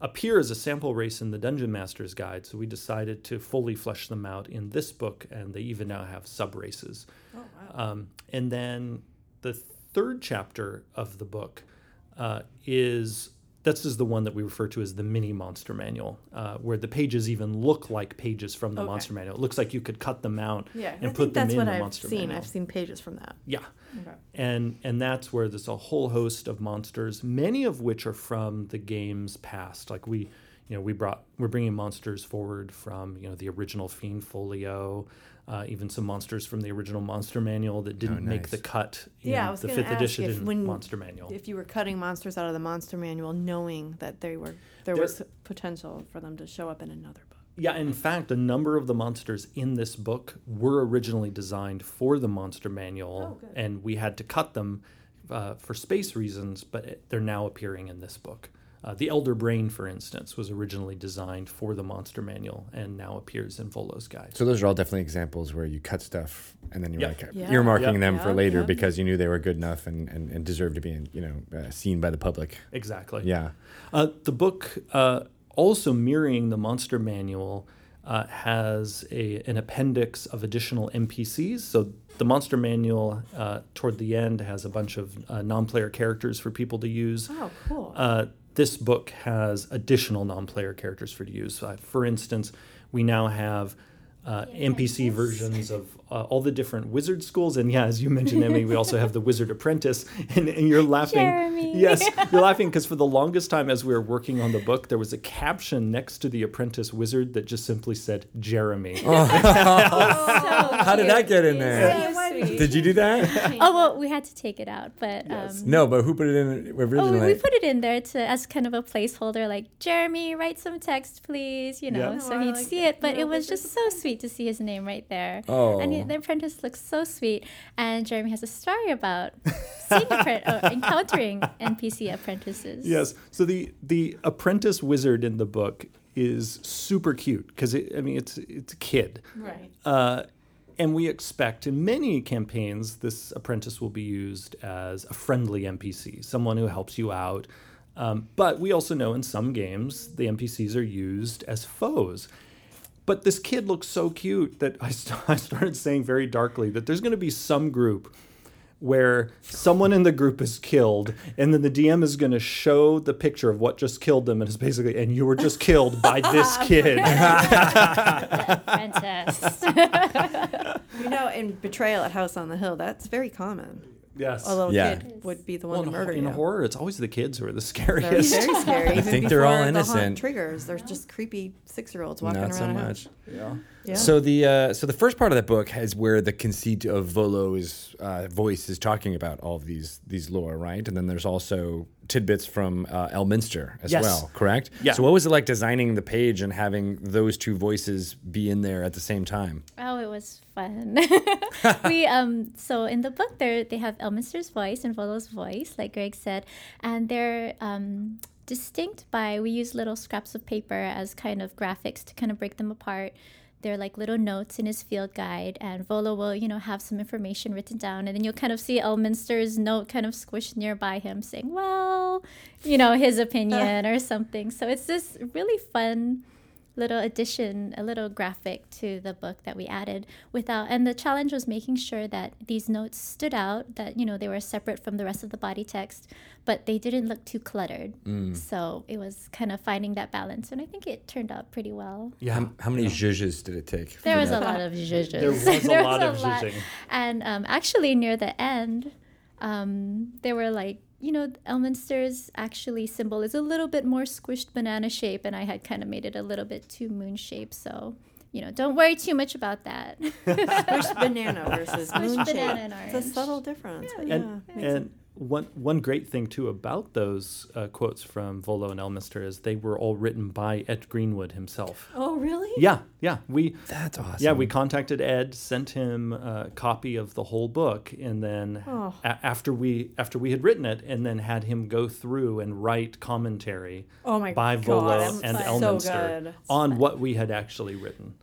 appear as a sample race in the Dungeon Master's Guide. So we decided to fully flesh them out in this book, and they even now have sub races. oh, wow. Um, and then the third chapter of the book uh, is this is the one that we refer to as the mini monster manual, uh, where the pages even look like pages from the Okay. monster manual. It looks like you could cut them out Yeah, and I put them in the I've monster seen. manual. I've seen pages from that. Yeah, Okay. and and that's where there's a whole host of monsters, many of which are from the game's past. Like we, you know, we brought we're bringing monsters forward from you know the original Fiend Folio, uh, even some monsters from the original Monster Manual that didn't make nice. the cut. in Yeah, I was the gonna fifth ask edition if when- Monster Manual. If you were cutting monsters out of the monster manual, knowing that they were there There- was potential for them to show up in another book. Yeah, in fact, a number of the monsters in this book were originally designed for the Monster Manual, Oh, and we had to cut them uh, for space reasons, but it, they're now appearing in this book. Uh, the Elder Brain, for instance, was originally designed for the Monster Manual and now appears in Volo's Guide. So those are all definitely examples where you cut stuff and then you're Yep. like Yeah. earmarking Yep. them for later yep. because you knew they were good enough and, and, and deserved to be you know uh, seen by the public. Exactly. Yeah. Uh, the book, uh, also mirroring the Monster Manual, uh, has a, an appendix of additional NPCs. So the Monster Manual, uh, toward the end, has a bunch of uh, non-player characters for people to use. Oh, cool. This book has additional non-player characters for to use. Uh, for instance, we now have uh, NPC versions of uh, all the different wizard schools, and yeah, as you mentioned, Emi, we also have the Wizard Apprentice, and, and you're laughing. Jeremy. Yes, you're laughing because for the longest time, as we were working on the book, there was a caption next to the Apprentice Wizard that just simply said Jeremy. How did that get in there? Yeah, why did you- do that? Oh well, we had to take it out, but Yes. um, no, but who put it in Oh, originally? we put it in there to as kind of a placeholder, like Jeremy, write some text, please. You know, Yeah. so Oh, he'd like see it. it. But Yeah, it was just so sweet to see his name right there. Oh. and he, the apprentice looks so sweet. And Jeremy has a story about seeing appre- uh, encountering NPC apprentices. Yes. So the the apprentice wizard in the book is super cute because I mean it's it's a kid. right. Uh, and we expect in many campaigns this apprentice will be used as a friendly NPC, someone who helps you out. Um, but we also know in some games the NPCs are used as foes. But this kid looks so cute that I, st- I started saying very darkly that there's going to be some group where someone in the group is killed, and then the DM is going to show the picture of what just killed them, and it's basically, and you were just killed by this kid. Apprentice. You know, in Betrayal at House on the Hill, that's very common. yes. A little Yeah. kid would be the one Well, to in, murder in you. horror, it's always the kids who are the That's scariest. very scary. Even think they're all before the haunt innocent. triggers. There's just creepy six-year-olds walking Not around. so much. Yeah. Yeah. So the uh, so the first part of that book is where the conceit of Volo's uh, voice is talking about all of these these lore, right? And then there's also tidbits from uh, Elminster as Yes. well, correct? Yeah. So what was it like designing the page and having those two voices be in there at the same time? Oh, it was fun. we um so in the book there they have Elminster's voice and Volo's voice, like Greg said, and they're um distinct by we use little scraps of paper as kind of graphics to kind of break them apart. They're like little notes in his field guide, and Volo will, you know, have some information written down, and then you'll kind of see Elminster's note kind of squished nearby him, saying, "Well, you know, his opinion or something." So it's this really fun little addition, a little graphic to the book that we added without and the challenge was making sure that these notes stood out, that you know they were separate from the rest of the body text, but they didn't look too cluttered. So it was kind of finding that balance and I think it turned out pretty well. Yeah. How, how many zhuzhes did it take? There was a lot of zhuzhes. There was a lot of zhuzhing. And um, actually near the end, um, there were like you know, Elminster's actually symbol is a little bit more squished banana shape, and I had kind of made it a little bit too moon shape. So, you know, don't worry too much about that. Squished banana versus Squished moon banana shape. and It's a subtle difference. but and yeah, and one one great thing too about those uh, quotes from Volo and Elminster is they were all written by Ed Greenwood himself. Oh, really? Yeah, yeah. We That's awesome. yeah we contacted Ed, sent him a copy of the whole book, and then Oh. a- after we after we had written it, and then had him go through and write commentary Oh my by God, Volo and Elminster good. on what we had actually written.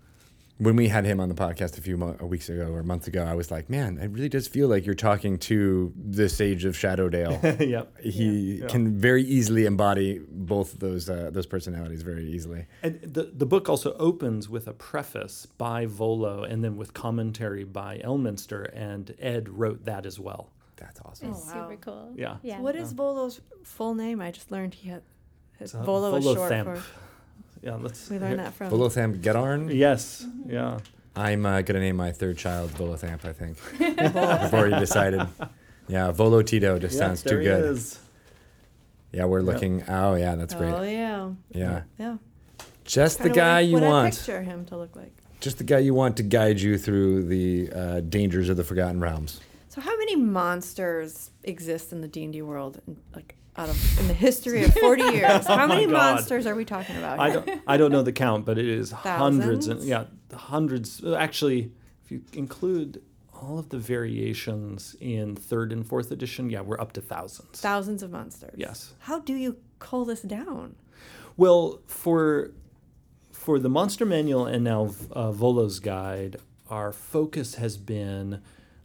When we had him on the podcast a few mo- weeks ago or months ago, I was like, man, it really does feel like you're talking to the sage of Shadowdale. yep. he Yeah. can very easily embody both of those uh, those personalities very easily. And the, the book also opens with a preface by Volo and then with commentary by Elminster, and Ed wrote that as well. That's awesome. It's Oh, wow. super cool. Yeah. Yeah. What is Volo's full name? I just learned he had. His uh, Volo is short Volothamp. for. Yeah, let's. We learned that from. Volothamp Geddarm. Yes, yeah. I'm uh, gonna name my third child Volothamp. I think. I've already decided. Yeah, Volotito just Yeah, sounds there too he good. is. Yeah, we're Yep. looking. Oh yeah, that's great. Oh yeah. Yeah. Yeah. Just the Kinda what I- guy you what I want. picture him to look like. Just the guy you want to guide you through the uh, dangers of the Forgotten Realms. So, how many monsters exist in the D and D world? Like out of in the history of forty years, how many Oh God. monsters are we talking about? I don't, I don't know the count, but it is hundreds and yeah, hundreds. Actually, if you include all of the variations in third and fourth edition, yeah, we're up to thousands. Thousands of monsters. Yes. How do you cull this down? Well, for for the monster manual and now uh, Volo's guide, our focus has been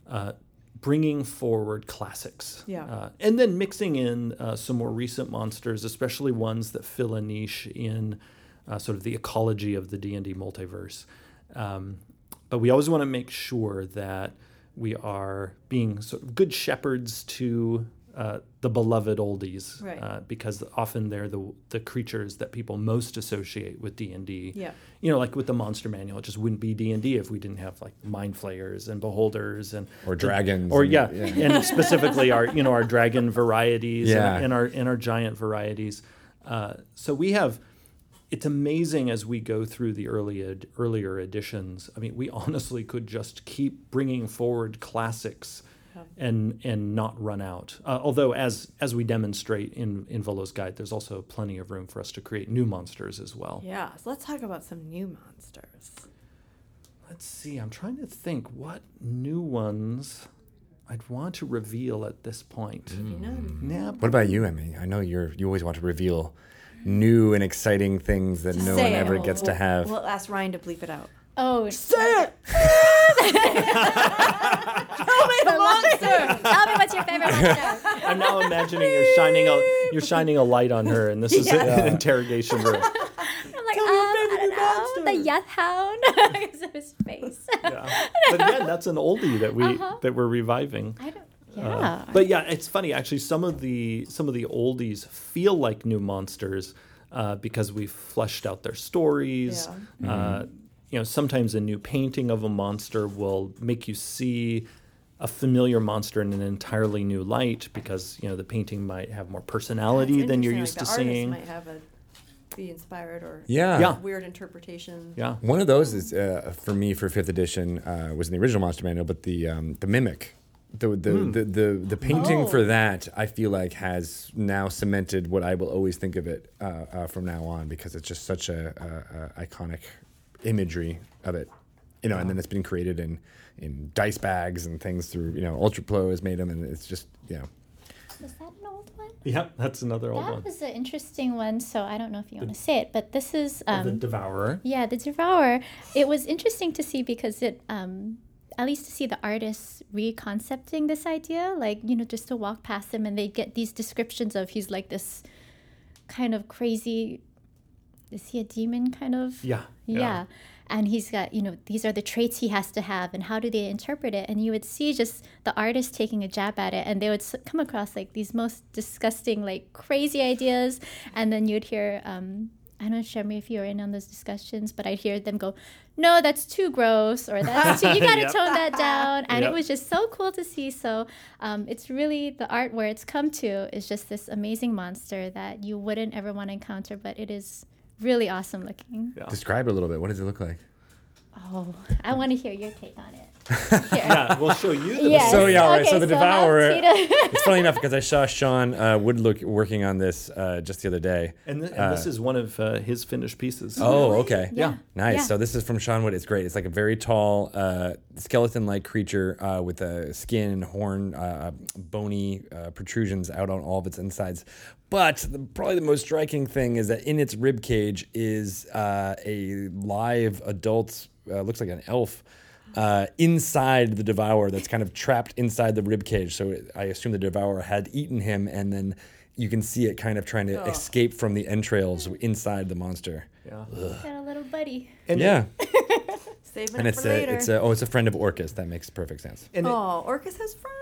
uh, bringing forward classics, Yeah. uh, and then mixing in uh, some more recent monsters, especially ones that fill a niche in uh, sort of the ecology of the D and D multiverse. Um, but we always want to make sure that we are being sort of good shepherds to uh, the beloved oldies, Right. uh, because often they're the the creatures that people most associate with D and D. Yeah. You know, like with the monster manual, it just wouldn't be D and D if we didn't have like mind flayers and beholders and Or dragons or and- yeah, yeah. and specifically our you know our dragon varieties Yeah. and, and our and our giant varieties. Uh, so we have. It's amazing as we go through the early ed, earlier editions. I mean, we honestly could just keep bringing forward classics and and not run out. Uh, although, as as we demonstrate in in Volo's guide, there's also plenty of room for us to create new monsters as well. Yeah. So let's talk about some new monsters. Let's see. I'm trying to think what new ones I'd want to reveal at this point. You know. Nah, What about you, Emi? I know you're you always want to reveal new and exciting things that no Say one it. ever We'll- gets to we'll- have. We'll ask Ryan to bleep it out. Oh, Say it. Tell me the monster. tell me what's your favorite monster. I'm now imagining you're shining a you're shining a light on her, and this is Yeah. an interrogation room. I'm like, um, I don't know, the Yeth Hound because of his face. Yeah. But again, that's an oldie that we Uh-huh. that we're reviving. I don't. Uh, Yeah. but yeah, it's funny actually. Some of the some of the oldies feel like new monsters uh, because we've fleshed out their stories. Uh, you know, sometimes a new painting of a monster will make you see a familiar monster in an entirely new light because you know the painting might have more personality It's than you're used like to seeing. Artist might have a be inspired or yeah. Yeah. weird interpretation. Yeah. One of those is uh, for me for fifth edition uh, was in the original Monster Manual, but the um, the mimic, the the, Hmm. the the the painting Oh. for that I feel like has now cemented what I will always think of it uh, uh, from now on because it's just such a, a, a iconic imagery of it, you know, and then it's been created in in dice bags and things through you know Ultra Pro has made them, and it's just you know Was that an old one? Yep, that's another old That one. was an interesting one. So I don't know if you want to say it, but this is Oh, um, the Devourer. Yeah, the Devourer. It was interesting to see because it, um, at least to see the artists reconcepting this idea, like, you know, just to walk past him and they get these descriptions of he's like this kind of crazy, is he a demon kind of? Yeah. Yeah. And he's got, you know, these are the traits he has to have, and how do they interpret it? And you would see just the artist taking a jab at it, and they would come across like these most disgusting, like crazy ideas. And then you'd hear, um, I don't know, Jeremy, if you were in on those discussions, but I'd hear them go, no, that's too gross, or that's too, you got to Yep. tone that down. And Yep. it was just so cool to see. So um, it's really the art where it's come to is just this amazing monster that you wouldn't ever want to encounter, but it is really awesome looking. Yeah. describe it a little bit. What does it look like? Oh, I want to hear your take on it. Yeah, we'll show you the Yes. So, yeah, all right, so the how Devourer- It's funny enough because I saw Sean uh, Woodlook working on this uh, just the other day. And, th- and this is one of uh, his finished pieces. Oh, okay. Yeah. Nice. Yeah. So this is from Sean Wood. It's great. It's like a very tall, uh, skeleton-like creature uh, with a skin and horn, uh, bony uh, protrusions out on all of its insides. But the, probably the most striking thing is that in its rib cage is uh, a live adult, uh, looks like an elf. Uh, inside the devourer, that's kind of trapped inside the rib cage. So it, I assume the devourer had eaten him, and then you can see it kind of trying to escape from the entrails inside the monster. Yeah. Got a little buddy. And yeah. Saving And it it's for a, later. it's a, oh, it's a friend of Orcus. That makes perfect sense. And it- oh, Orcus has friends.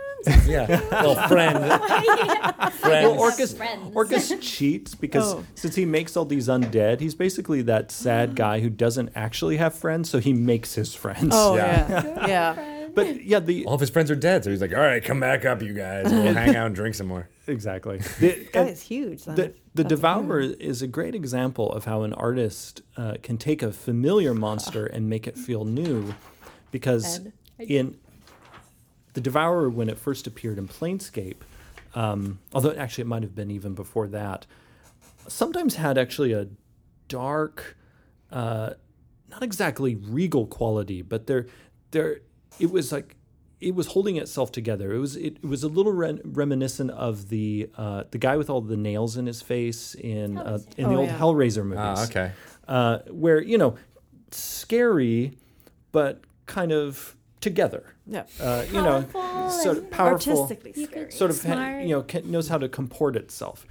Yeah, little friend. friend. well, Orcus, friends. Orcus cheats because Oh. since he makes all these undead, he's basically that sad guy who doesn't actually have friends, so he makes his friends. Oh Yeah. yeah, yeah. but yeah, the All of his friends are dead, so he's like, "All right, come back up, you guys. We'll hang out and drink some more." exactly. The, Guy and is huge. Then the, the Devourer human. is a great example of how an artist uh, can take a familiar monster and make it feel new, because Ed? in the Devourer, when it first appeared in Planescape, um, although actually it might have been even before that, sometimes had actually a dark, uh, not exactly regal quality, but there, there, it was like it was holding itself together. It was it, it was a little re- reminiscent of the uh, the guy with all the nails in his face in uh, in the Oh, old yeah. Hellraiser movies Ah, okay. uh, where you know, scary, but kind of together. Yeah. Uh, you know, Powerful sort of powerful, Artistically You scary. could- sort of ha- Smart. you know can, knows how to comport itself.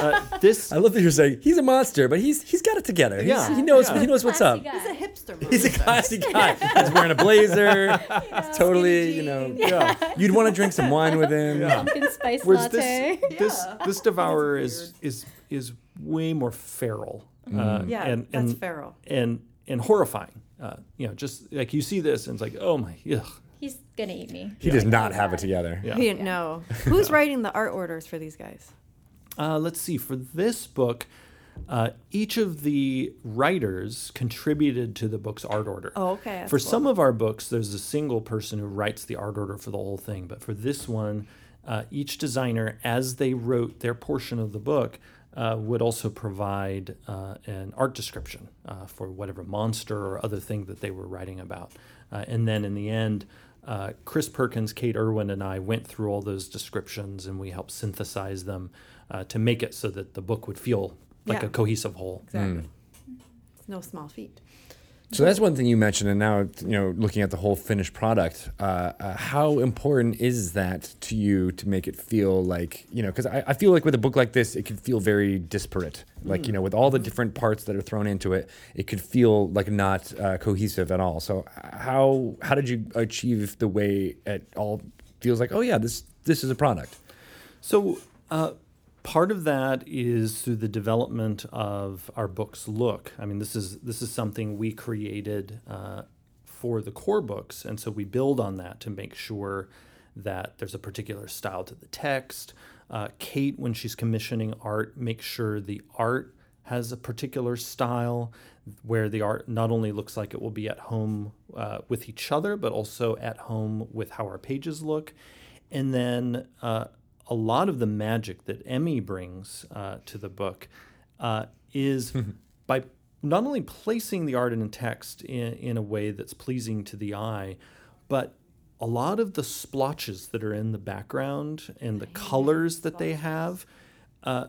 Uh, this I love that you're saying he's a monster, but he's he's got it together. He's- Yeah. he knows Yeah. he knows what's up. Classy He's a guy. hipster. He's a classy guy. He's wearing a blazer. It's totally, you know. yeah. You'd want to drink some wine with him. Yeah. Pumpkin spice Whereas latte. this this Yeah. this devourer is is is way more feral. Uh, Yeah, and, that's and, feral. and and horrifying. Uh, you know, just like you see this and it's like, oh my, ugh. He's gonna eat me. He does not have it together. Yeah. He didn't know. Who's writing the art orders for these guys? Uh, let's see. For this book, uh, each of the writers contributed to the book's art order. Oh, okay. that's for cool. some of our books, there's a single person who writes the art order for the whole thing. But for this one, uh, each designer, as they wrote their portion of the book, uh, would also provide uh, an art description uh, for whatever monster or other thing that they were writing about. Uh, and then in the end, uh, Chris Perkins, Kate Irwin, and I went through all those descriptions and we helped synthesize them uh, to make it so that the book would feel like Yeah. a cohesive whole. Exactly. It's no small feat. So that's one thing you mentioned, and now you know, looking at the whole finished product, uh, uh, how important is that to you to make it feel like you know? Because I, I feel like with a book like this, it could feel very disparate. Like you know, with all the different parts that are thrown into it, it could feel like not uh, cohesive at all. So uh, how how did you achieve the way it all feels like? Oh yeah, this this is a product. So, uh, part of that is through the development of our book's look. I mean, this is this is something we created uh, for the core books, and so we build on that to make sure that there's a particular style to the text. Uh, Kate, when she's commissioning art, makes sure the art has a particular style where the art not only looks like it will be at home uh, with each other, but also at home with how our pages look. And then uh, a lot of the magic that Emi brings uh, to the book uh, is by not only placing the art and text in, in a way that's pleasing to the eye, but a lot of the splotches that are in the background and the colors that they have uh,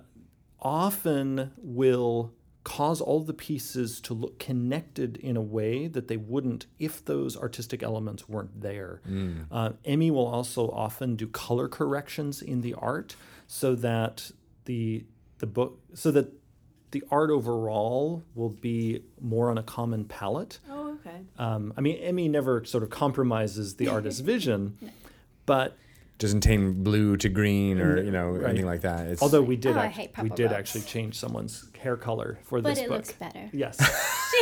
often will cause all the pieces to look connected in a way that they wouldn't if those artistic elements weren't there. Uh, Emi will also often do color corrections in the art so that the the book so that the art overall will be more on a common palette. Oh, okay. Um, I mean, Emi never sort of compromises the artist's vision, but Doesn't taint blue to green or you know Right. anything like that. It's, although we did Oh, act- we did actually change someone's hair color for But this it book. looks better. Yes.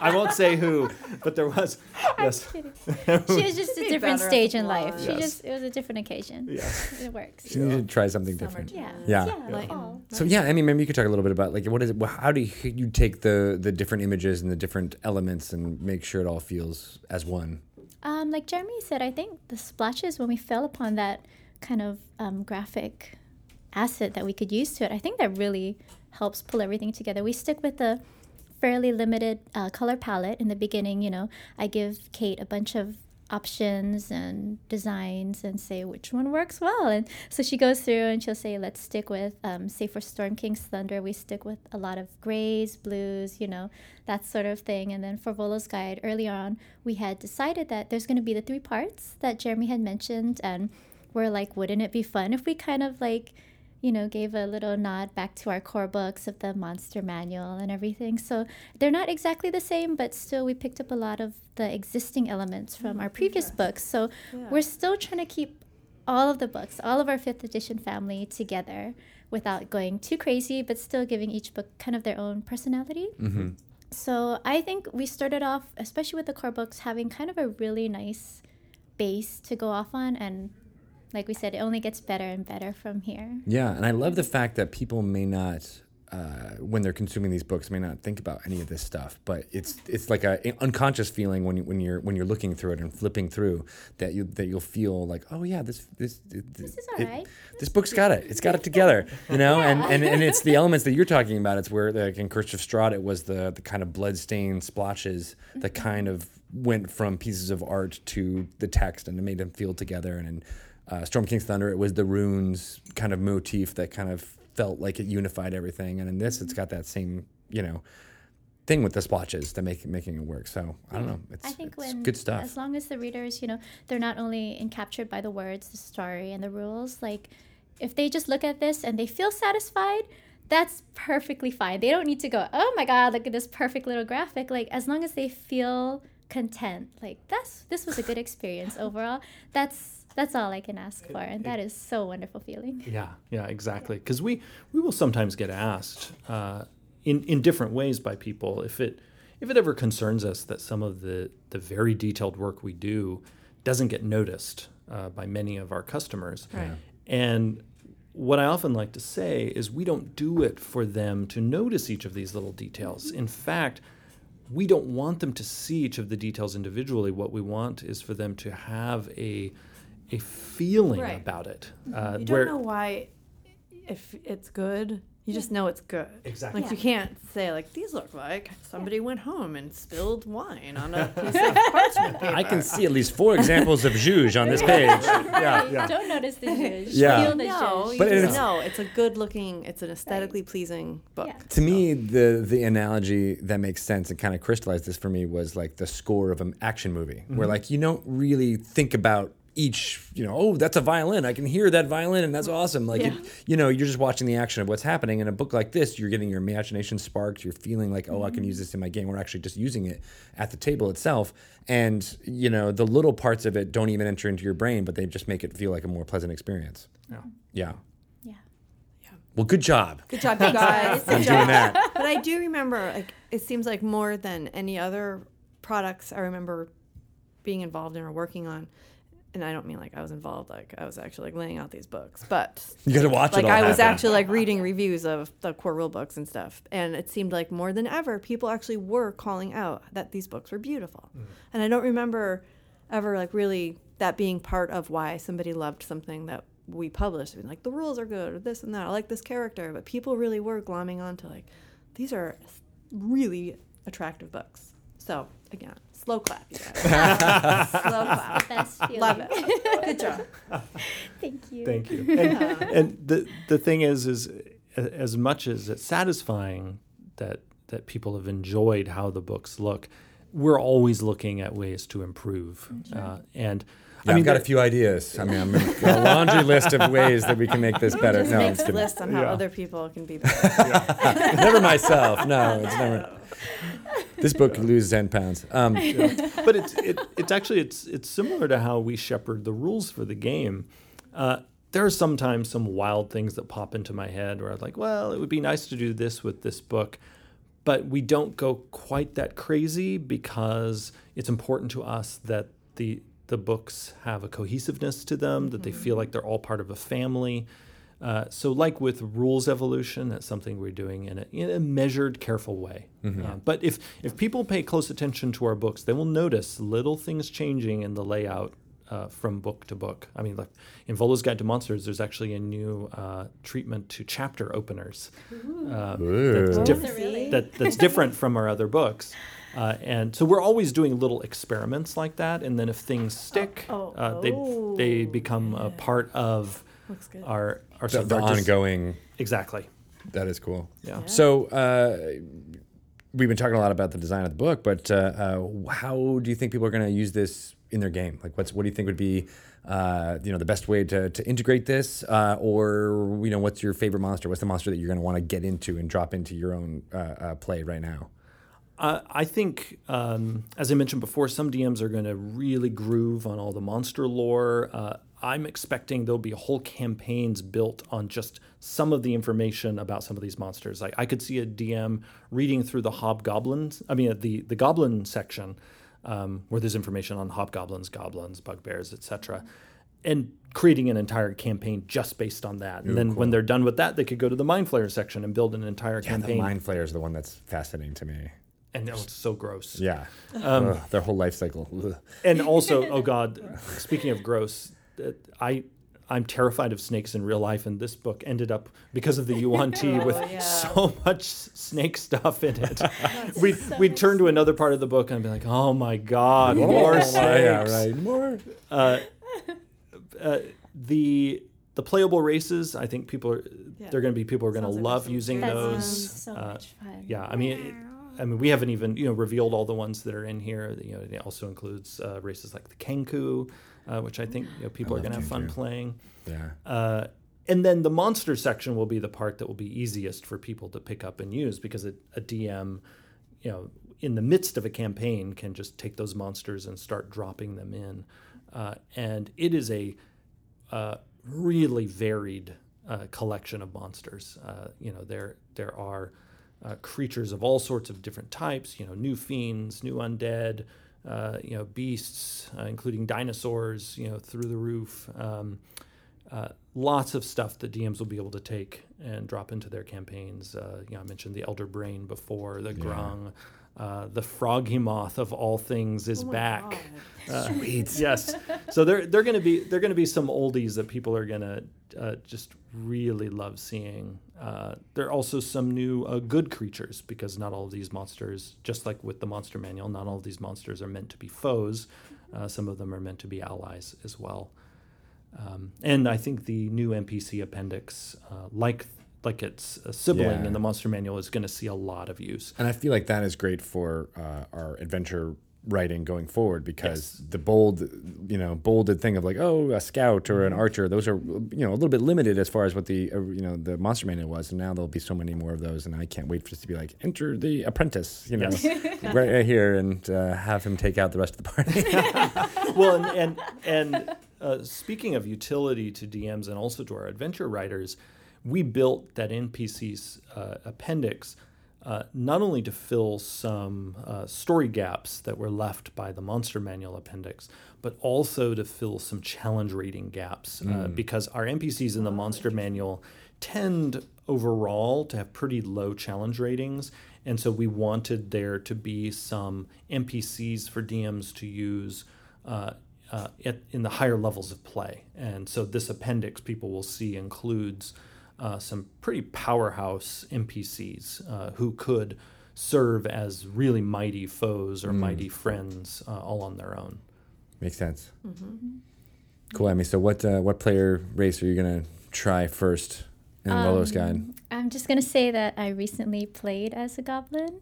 I won't say who, but there was. Yes. Kidding. She was just a different better stage in life. blonde. She Yes. just it was a different occasion. Yes. It works. She need to try something different. Yeah. Yeah. Yeah. Like, fall. So yeah, I mean, maybe you could talk a little bit about like what is it? wh- How do you, you take the the different images and the different elements and make sure it all feels as one? Um, like Jeremy said, I think the splashes when we fell upon that kind of um, graphic asset that we could use to it, I think that really helps pull everything together. We stick with the fairly limited uh, color palette in the beginning. You know, I give Kate a bunch of options and designs and say which one works well. And so she goes through and she'll say, let's stick with, um, say for Storm King's Thunder, we stick with a lot of grays, blues, you know, that sort of thing. And then for Volo's Guide, early on, we had decided that there's going to be the three parts that Jeremy had mentioned. And we're like, wouldn't it be fun if we kind of like, you know, gave a little nod back to our core books of the monster manual and everything. So they're not exactly the same, but still we picked up a lot of the existing elements from our mm-hmm. previous books. So we're still trying to keep all of the books, all of our fifth edition family together without going too crazy, but still giving each book kind of their own personality. Mm-hmm. So I think we started off, especially with the core books, having kind of a really nice base to go off on, and like we said, it only gets better and better from here. Yeah, and I love the fact that people may not, uh, when they're consuming these books, may not think about any of this stuff, but it's it's like a an unconscious feeling when you, when you're when you're looking through it and flipping through that you that you'll feel like, oh yeah, this this This is it- alright. This book's got it. It's got it together, you know. And, and and it's the elements that you're talking about. It's where like in Strahd, it was the the kind of bloodstained splotches that kind of went from pieces of art to the text and it made them feel together. And in uh, Storm King's Thunder, it was the runes kind of motif that kind of felt like it unified everything. And in this, it's got that same you know thing with the splotches that make making it work. So I don't know. It's, I think it's when good stuff. as long as the readers, you know, they're not only encaptured by the words, the story, and the rules. Like, if they just look at this and they feel satisfied, that's perfectly fine. They don't need to go, oh my god, look at this perfect little graphic. Like, as long as they feel content, like that's this was a good experience overall. That's that's all I can ask for, and that is so wonderful feeling. Yeah, yeah, exactly. Because we we will sometimes get asked uh, in in different ways by people if it if it ever concerns us that some of the the very detailed work we do doesn't get noticed uh, by many of our customers. Right. And what I often like to say is we don't do it for them to notice each of these little details. In fact, we don't want them to see each of the details individually. What we want is for them to have a a feeling Right. about it. Uh, You don't know why, if it's good, you just know it's good. Exactly. Like you can't say like these look like somebody went home and spilled wine on a piece of parchment paper. I can see at least four examples of zhuzh on this page. Yeah, Right, Don't notice the zhuzh. Yeah. Feel the no, zhuzh. you But just it's- know it's a good looking, it's an aesthetically pleasing book. Yeah. To me, the the analogy that makes sense and kind of crystallized this for me was like the score of an action movie, where like you don't really think about each, you know, oh, that's a violin. I can hear that violin, and that's awesome. Like, Yeah. it, you know, you're just watching the action of what's happening. In a book like this, you're getting your imagination sparked. You're feeling like, oh, I can mm-hmm. use this in my game. We're actually just using it at the table itself, and you know, the little parts of it don't even enter into your brain, but they just make it feel like a more pleasant experience. Yeah. Yeah. Yeah. Well, good job. Good job, you guys. I'm Good doing job. that. But I do remember, like, it seems like more than any other products I remember being involved in or working on. And I don't mean like I was involved, like I was actually like laying out these books, but You got to watch like it all. I was happen. actually like reading reviews of the core rule books and stuff, and it seemed like more than ever people actually were calling out that these books were beautiful, mm-hmm. and I don't remember ever like really that being part of why somebody loved something that we published. I mean, like the rules are good or this and that. I like this character, but people really were glomming onto like these are really attractive books. So again, slow clap, you guys. slow clap. Best feeling. Love it. Good job. Thank you. Thank you. And, and the the thing is, is as much as it's satisfying that that people have enjoyed how the books look, we're always looking at ways to improve. Uh, and Yeah, I mean, I've got a few ideas. I mean, I'm got a laundry list of ways that we can make this better. Just No, I'm makes a kidding. list on how Yeah. other people can be better. never myself. No, it's never. This book could lose ten pounds. Um, but it's it, it's actually it's it's similar to how we shepherd the rules for the game. Uh, there are sometimes some wild things that pop into my head where I'm like, well, it would be nice to do this with this book, but we don't go quite that crazy because it's important to us that the the books have a cohesiveness to them, that they feel like they're all part of a family. Uh, so, like with rules evolution, that's something we're doing in a, in a measured, careful way. Uh, but if if people pay close attention to our books, they will notice little things changing in the layout uh, from book to book. I mean, like in Volo's Guide to Monsters, there's actually a new uh, treatment to chapter openers uh, that's, diff- Oh, really? that, that's different from our other books. Uh, and so we're always doing little experiments like that, and then if things stick, oh, uh, they they oh, become a part of Looks good. our our the, sort of the ongoing. exactly. That is cool. Yeah. So uh, we've been talking a lot about the design of the book, but uh, uh, how do you think people are going to use this in their game? Like, what's what do you think would be, uh, you know, the best way to, to integrate this, uh, or you know, what's your favorite monster? What's the monster that you're going to want to get into and drop into your own uh, uh, play right now? Uh, I think, um, as I mentioned before, some DMs are going to really groove on all the monster lore. I'm expecting there'll be whole campaigns built on just some of the information about some of these monsters. Like I could see a DM reading through the hobgoblins, I mean, the the goblin section, um, where there's information on hobgoblins, goblins, bugbears, etc., and creating an entire campaign just based on that. And then when they're done with that, they could go to the mind flayer section and build an entire Yeah, the campaign. mind flayer is the one that's fascinating to me. and oh, it's so gross. Yeah, Um, Ugh, their whole life cycle. Ugh. and also, oh god, speaking of gross, I I'm terrified of snakes in real life, and this book ended up because of the Yuan Ti with Oh, yeah. so much snake stuff in it. we we'd turn to another part of the book and be like, oh my god, more Oh, snakes. yeah, right. More. Uh, uh, the the playable races, I think people are Yeah. they're going to be people are going to Sounds like love awesome. using That those. so Uh, much fun. yeah, I mean, it, I mean, we haven't even you know revealed all the ones that are in here. You know, it also includes uh, races like the Kenku, uh, which I think you know, people I are going to have fun playing. Yeah. Uh, and then the monster section will be the part that will be easiest for people to pick up and use because a, a DM, you know, in the midst of a campaign can just take those monsters and start dropping them in. Uh, and it is a uh, really varied uh, collection of monsters. Uh, you know, there there are uh, creatures of all sorts of different types. You know, new fiends, new undead. Uh, you know, beasts, uh, including dinosaurs. You know, through the roof. Um, uh, lots of stuff that DMs will be able to take and drop into their campaigns. Uh, you know, I mentioned the Elder Brain before, the Grung, uh, the Froghemoth of all things is Oh my back. God. Uh, yes. So they're they're going to be they're going to be some oldies that people are going to uh, just really love seeing. Uh, there are also some new uh, good creatures because not all of these monsters, just like with the monster manual, not all of these monsters are meant to be foes. Uh, some of them are meant to be allies as well. Um, and I think the new NPC appendix, uh, like like its a sibling Yeah. in the monster manual, is going to see a lot of use. And I feel like that is great for uh, our adventure writing going forward because the bold, you know, bolded thing of like, oh, a scout or an archer, those are, you know, a little bit limited as far as what the, uh, you know, the monster manual was. And now there'll be so many more of those. And I can't wait for this to be like, enter the apprentice, you know, right, right here and uh, have him take out the rest of the party. well, and and, and uh, speaking of utility to DMs and also to our adventure writers, we built that NPC's uh, appendix uh, not only to fill some uh, story gaps that were left by the Monster Manual appendix, but also to fill some challenge rating gaps uh, because our NPCs in the Monster Manual tend overall to have pretty low challenge ratings. And so we wanted there to be some NPCs for DMs to use uh, uh, at, in the higher levels of play. And so this appendix, people will see, includes uh, some pretty powerhouse NPCs uh, who could serve as really mighty foes or mighty friends uh, all on their own. Makes sense. Cool, Emi. So what, uh, what player race are you going to try first in Volo's Guide? Um, I'm just gonna say that I recently played as a goblin,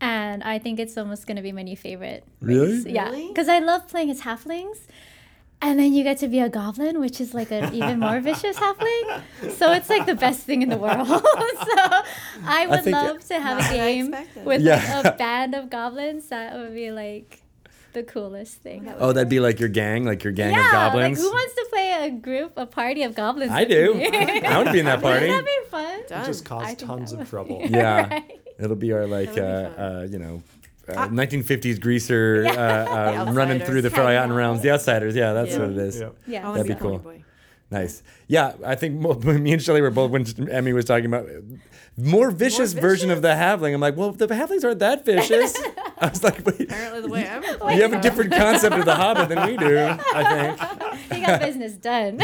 and I think it's almost gonna be my new favorite. Really? race. Yeah, Really? because I love playing as halflings, and then you get to be a goblin, which is like an even more vicious halfling. So it's like the best thing in the world. so I would think- love to have a game with Yeah. like a band of goblins. That would be like the coolest thing. Oh, that'd be like your gang, like your gang yeah, of goblins. like who wants to play a group, a party of goblins? I do. I want to be in that party. Wouldn't that be fun? Done. Just cause think tons of trouble. be- Yeah. Right. It'll be our like, That uh, would be fun. uh, you know, uh, 1950s greaser uh, uh, running through the Outsiders. Forgotten Realms. The Outsiders, yeah, that's Yeah. what it is. Yeah. Yeah. That'd be cool. boy. Nice. Yeah, I think mo- me and Shelly were both when Emi was talking about more vicious version of the halfling. I'm like, well, the halflings aren't that vicious. I was like, wait, Apparently, the way I'm. you have a different concept of the Hobbit than we do. I think. He got business done.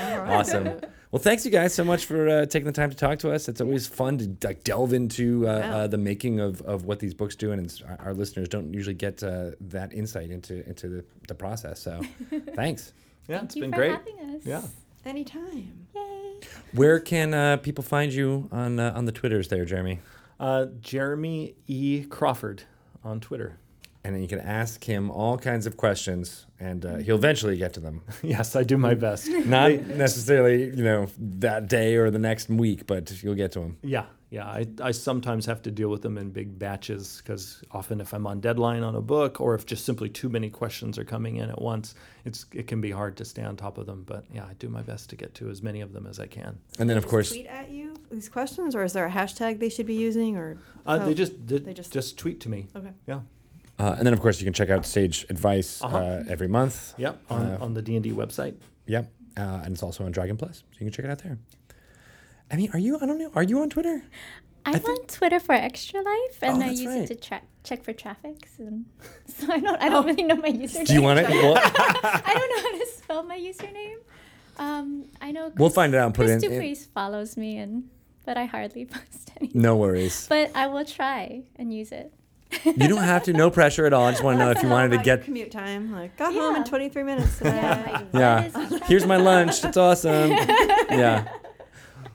Awesome. Well, thanks you guys so much for uh, taking the time to talk to us. It's always fun to like delve into uh, Yeah. uh, the making of, of what these books do, and it's, our- our listeners don't usually get uh, that insight into into the, the process. So, thanks. Yeah, Thank it's you been for great. having us. Yeah. Anytime. Yay. Where can uh, people find you on uh, on the Twitters there, Jeremy? Uh, Jeremy E. Crawford on Twitter. And then you can ask him all kinds of questions, and uh, he'll eventually get to them. Yes, I do my best. Not necessarily, you know, that day or the next week, but you'll get to them. Yeah, yeah. I, I sometimes have to deal with them in big batches because often if I'm on deadline on a book or if just simply too many questions are coming in at once, it's it can be hard to stay on top of them. But yeah, I do my best to get to as many of them as I can. And then, of course, tweet at you these questions, or is there a hashtag they should be using, or Uh, Oh, they just they they just- just tweet to me. okay? Yeah. Uh, and then, of course, you can check out Sage Advice uh Uh-huh. every month. Yep, on, Uh, on the D and D website. Yep. Uh, and it's also on Dragon Plus, so you can check it out there. I mean, are you? I don't know. Are you on Twitter? I'm think- on Twitter for Extra Life, and Oh, I use right. it to tra- check for traffic. And so I don't, I don't really know my username. Do you want it? I don't know how to spell my username. Um, I know. We'll find it out and put Chris it in- in- Dupriest follows me, and but I hardly post anything. no worries. But I will try and use it. You don't have to. No pressure at all. I just want to know if you wanted to About your get. commute time. Like got home in 23 minutes today. Yeah, Yeah. Here's my lunch. It's awesome. Yeah.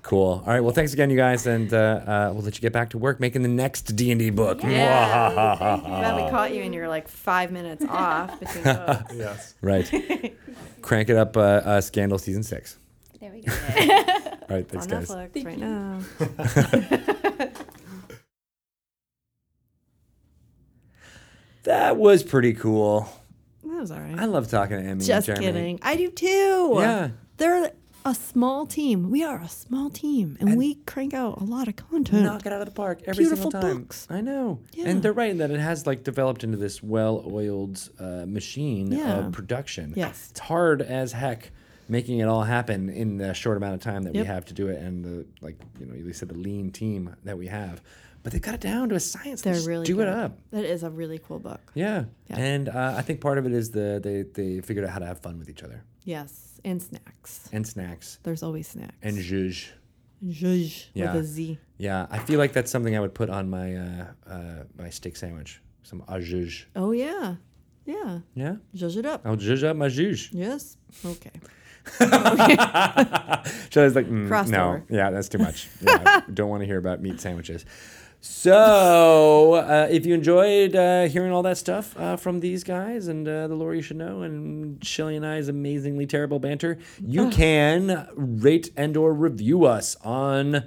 Cool. All right. Well, thanks again, you guys, and uh, uh, we'll let you get back to work making the next D and D book. Yeah. Glad we caught you and you're like five minutes off between books. Yes. Right. Crank it up, uh, uh, Scandal season six. There we go. All right. Thanks, on guys. Netflix right now. That was pretty cool. That was all right. I love talking to Emi. and Just Jeremy. kidding. I do too. Yeah. They're a small team. We are a small team, and, And- we crank out a lot of content. Knock it out of the park every Beautiful single time. books. I know. Yeah. And they're right in that it has like developed into this well-oiled uh, machine Yeah. of production. Yes. It's hard as heck making it all happen in the short amount of time that Yep. we have to do it and the like you know, you said the lean team that we have. But they got it down to a science. They They're just really do it up. That is a really cool book. Yeah. Yeah. And uh, I think part of it is the they they figured out how to have fun with each other. Yes, and snacks. And snacks. There's always snacks. And zhuzh. zhuzh Yeah. with a Z. Yeah, I feel like that's something I would put on my uh, uh, my steak sandwich. Some zhuzh. Oh yeah, yeah. Yeah, Zhuzh it up. I'll zhuzh up my zhuzh. Yes. Okay. So I was like, mm, no, yeah, that's too much. Yeah, don't want to hear about meat sandwiches. So, uh, if you enjoyed uh, hearing all that stuff uh, from these guys and uh, the lore you should know, and Shelly and I's amazingly terrible banter, you can rate and or review us on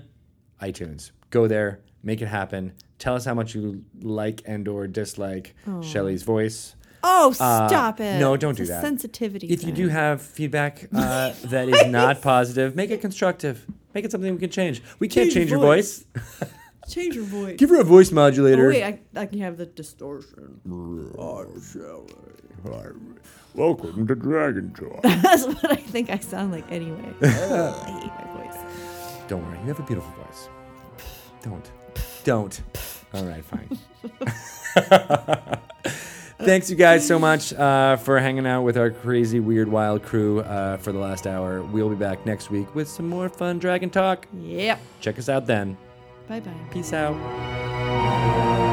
iTunes. Go there, make it happen. Tell us how much you like and or dislike Shelly's voice. Oh, Uh, stop it! no, don't It's do that. Sensitivity. If you do have feedback uh, that is not positive, make it constructive. Make it something we can change. We can't Change change your voice. voice. change your voice. Give her a voice modulator. Oh, modulator. wait, I, I can have the distortion. I'm sorry. Welcome to Dragon Talk. That's what I think I sound like anyway. Ugh, I hate my voice. Don't worry, you have a beautiful voice. Don't. Don't. All right, fine. Thanks, you guys, so much uh, for hanging out with our crazy, weird, wild crew uh, for the last hour. We'll be back next week with some more fun Dragon Talk. Yep. Check us out then. Bye bye. Peace out.